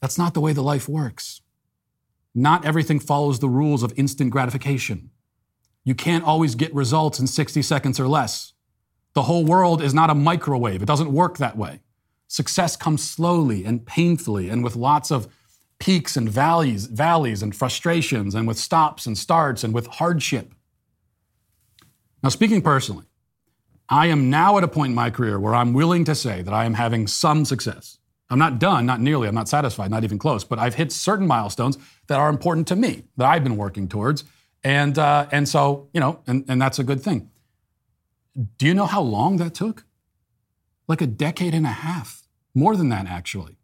That's not the way the life works. Not everything follows the rules of instant gratification. You can't always get results in 60 seconds or less. The whole world is not a microwave. It doesn't work that way. Success comes slowly and painfully and with lots of peaks and valleys, valleys and frustrations and with stops and starts and with hardship. Now, speaking personally, I am now at a point in my career where I'm willing to say that I am having some success. I'm not done, not nearly, I'm not satisfied, not even close, but I've hit certain milestones that are important to me, that I've been working towards. And, uh, and so, you know, and, and that's a good thing. Do you know how long that took? Like a decade and a half, more than that, actually.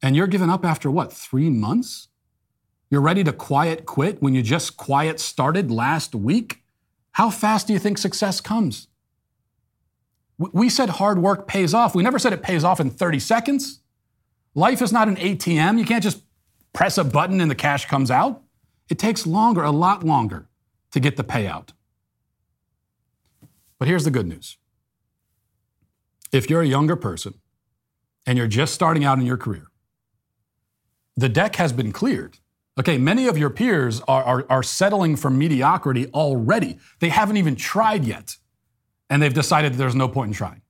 And you're giving up after what, three months? You're ready to quiet quit when you just quiet started last week? How fast do you think success comes? We said hard work pays off. We never said it pays off in 30 seconds. Life is not an ATM. You can't just press a button and the cash comes out. It takes longer, a lot longer, to get the payout. But here's the good news if you're a younger person and you're just starting out in your career, the deck has been cleared. Okay, many of your peers are, are, are settling for mediocrity already. They haven't even tried yet and they've decided there's no point in trying.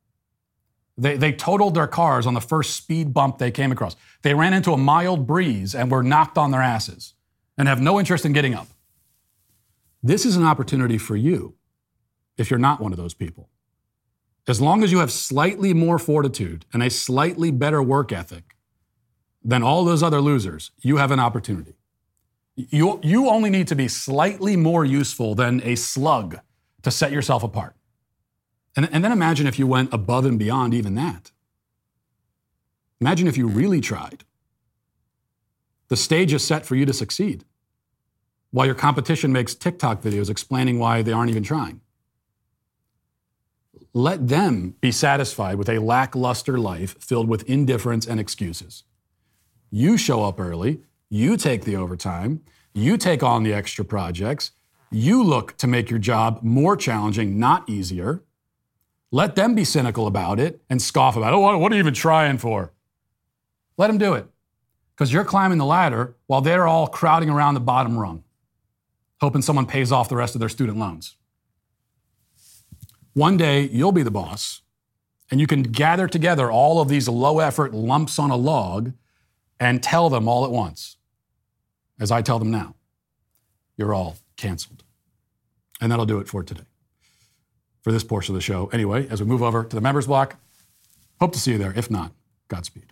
They, they totaled their cars on the first speed bump they came across. They ran into a mild breeze and were knocked on their asses and have no interest in getting up. This is an opportunity for you if you're not one of those people. As long as you have slightly more fortitude and a slightly better work ethic than all those other losers, you have an opportunity. You, you only need to be slightly more useful than a slug to set yourself apart. And, and then imagine if you went above and beyond even that. Imagine if you really tried. The stage is set for you to succeed while your competition makes TikTok videos explaining why they aren't even trying. Let them be satisfied with a lackluster life filled with indifference and excuses. You show up early, you take the overtime, you take on the extra projects, you look to make your job more challenging, not easier. Let them be cynical about it and scoff about it. Oh, what are you even trying for? Let them do it. Because you're climbing the ladder while they're all crowding around the bottom rung, hoping someone pays off the rest of their student loans. One day, you'll be the boss, and you can gather together all of these low effort lumps on a log and tell them all at once, as I tell them now, you're all canceled. And that'll do it for today, for this portion of the show. Anyway, as we move over to the members block, hope to see you there. If not, Godspeed.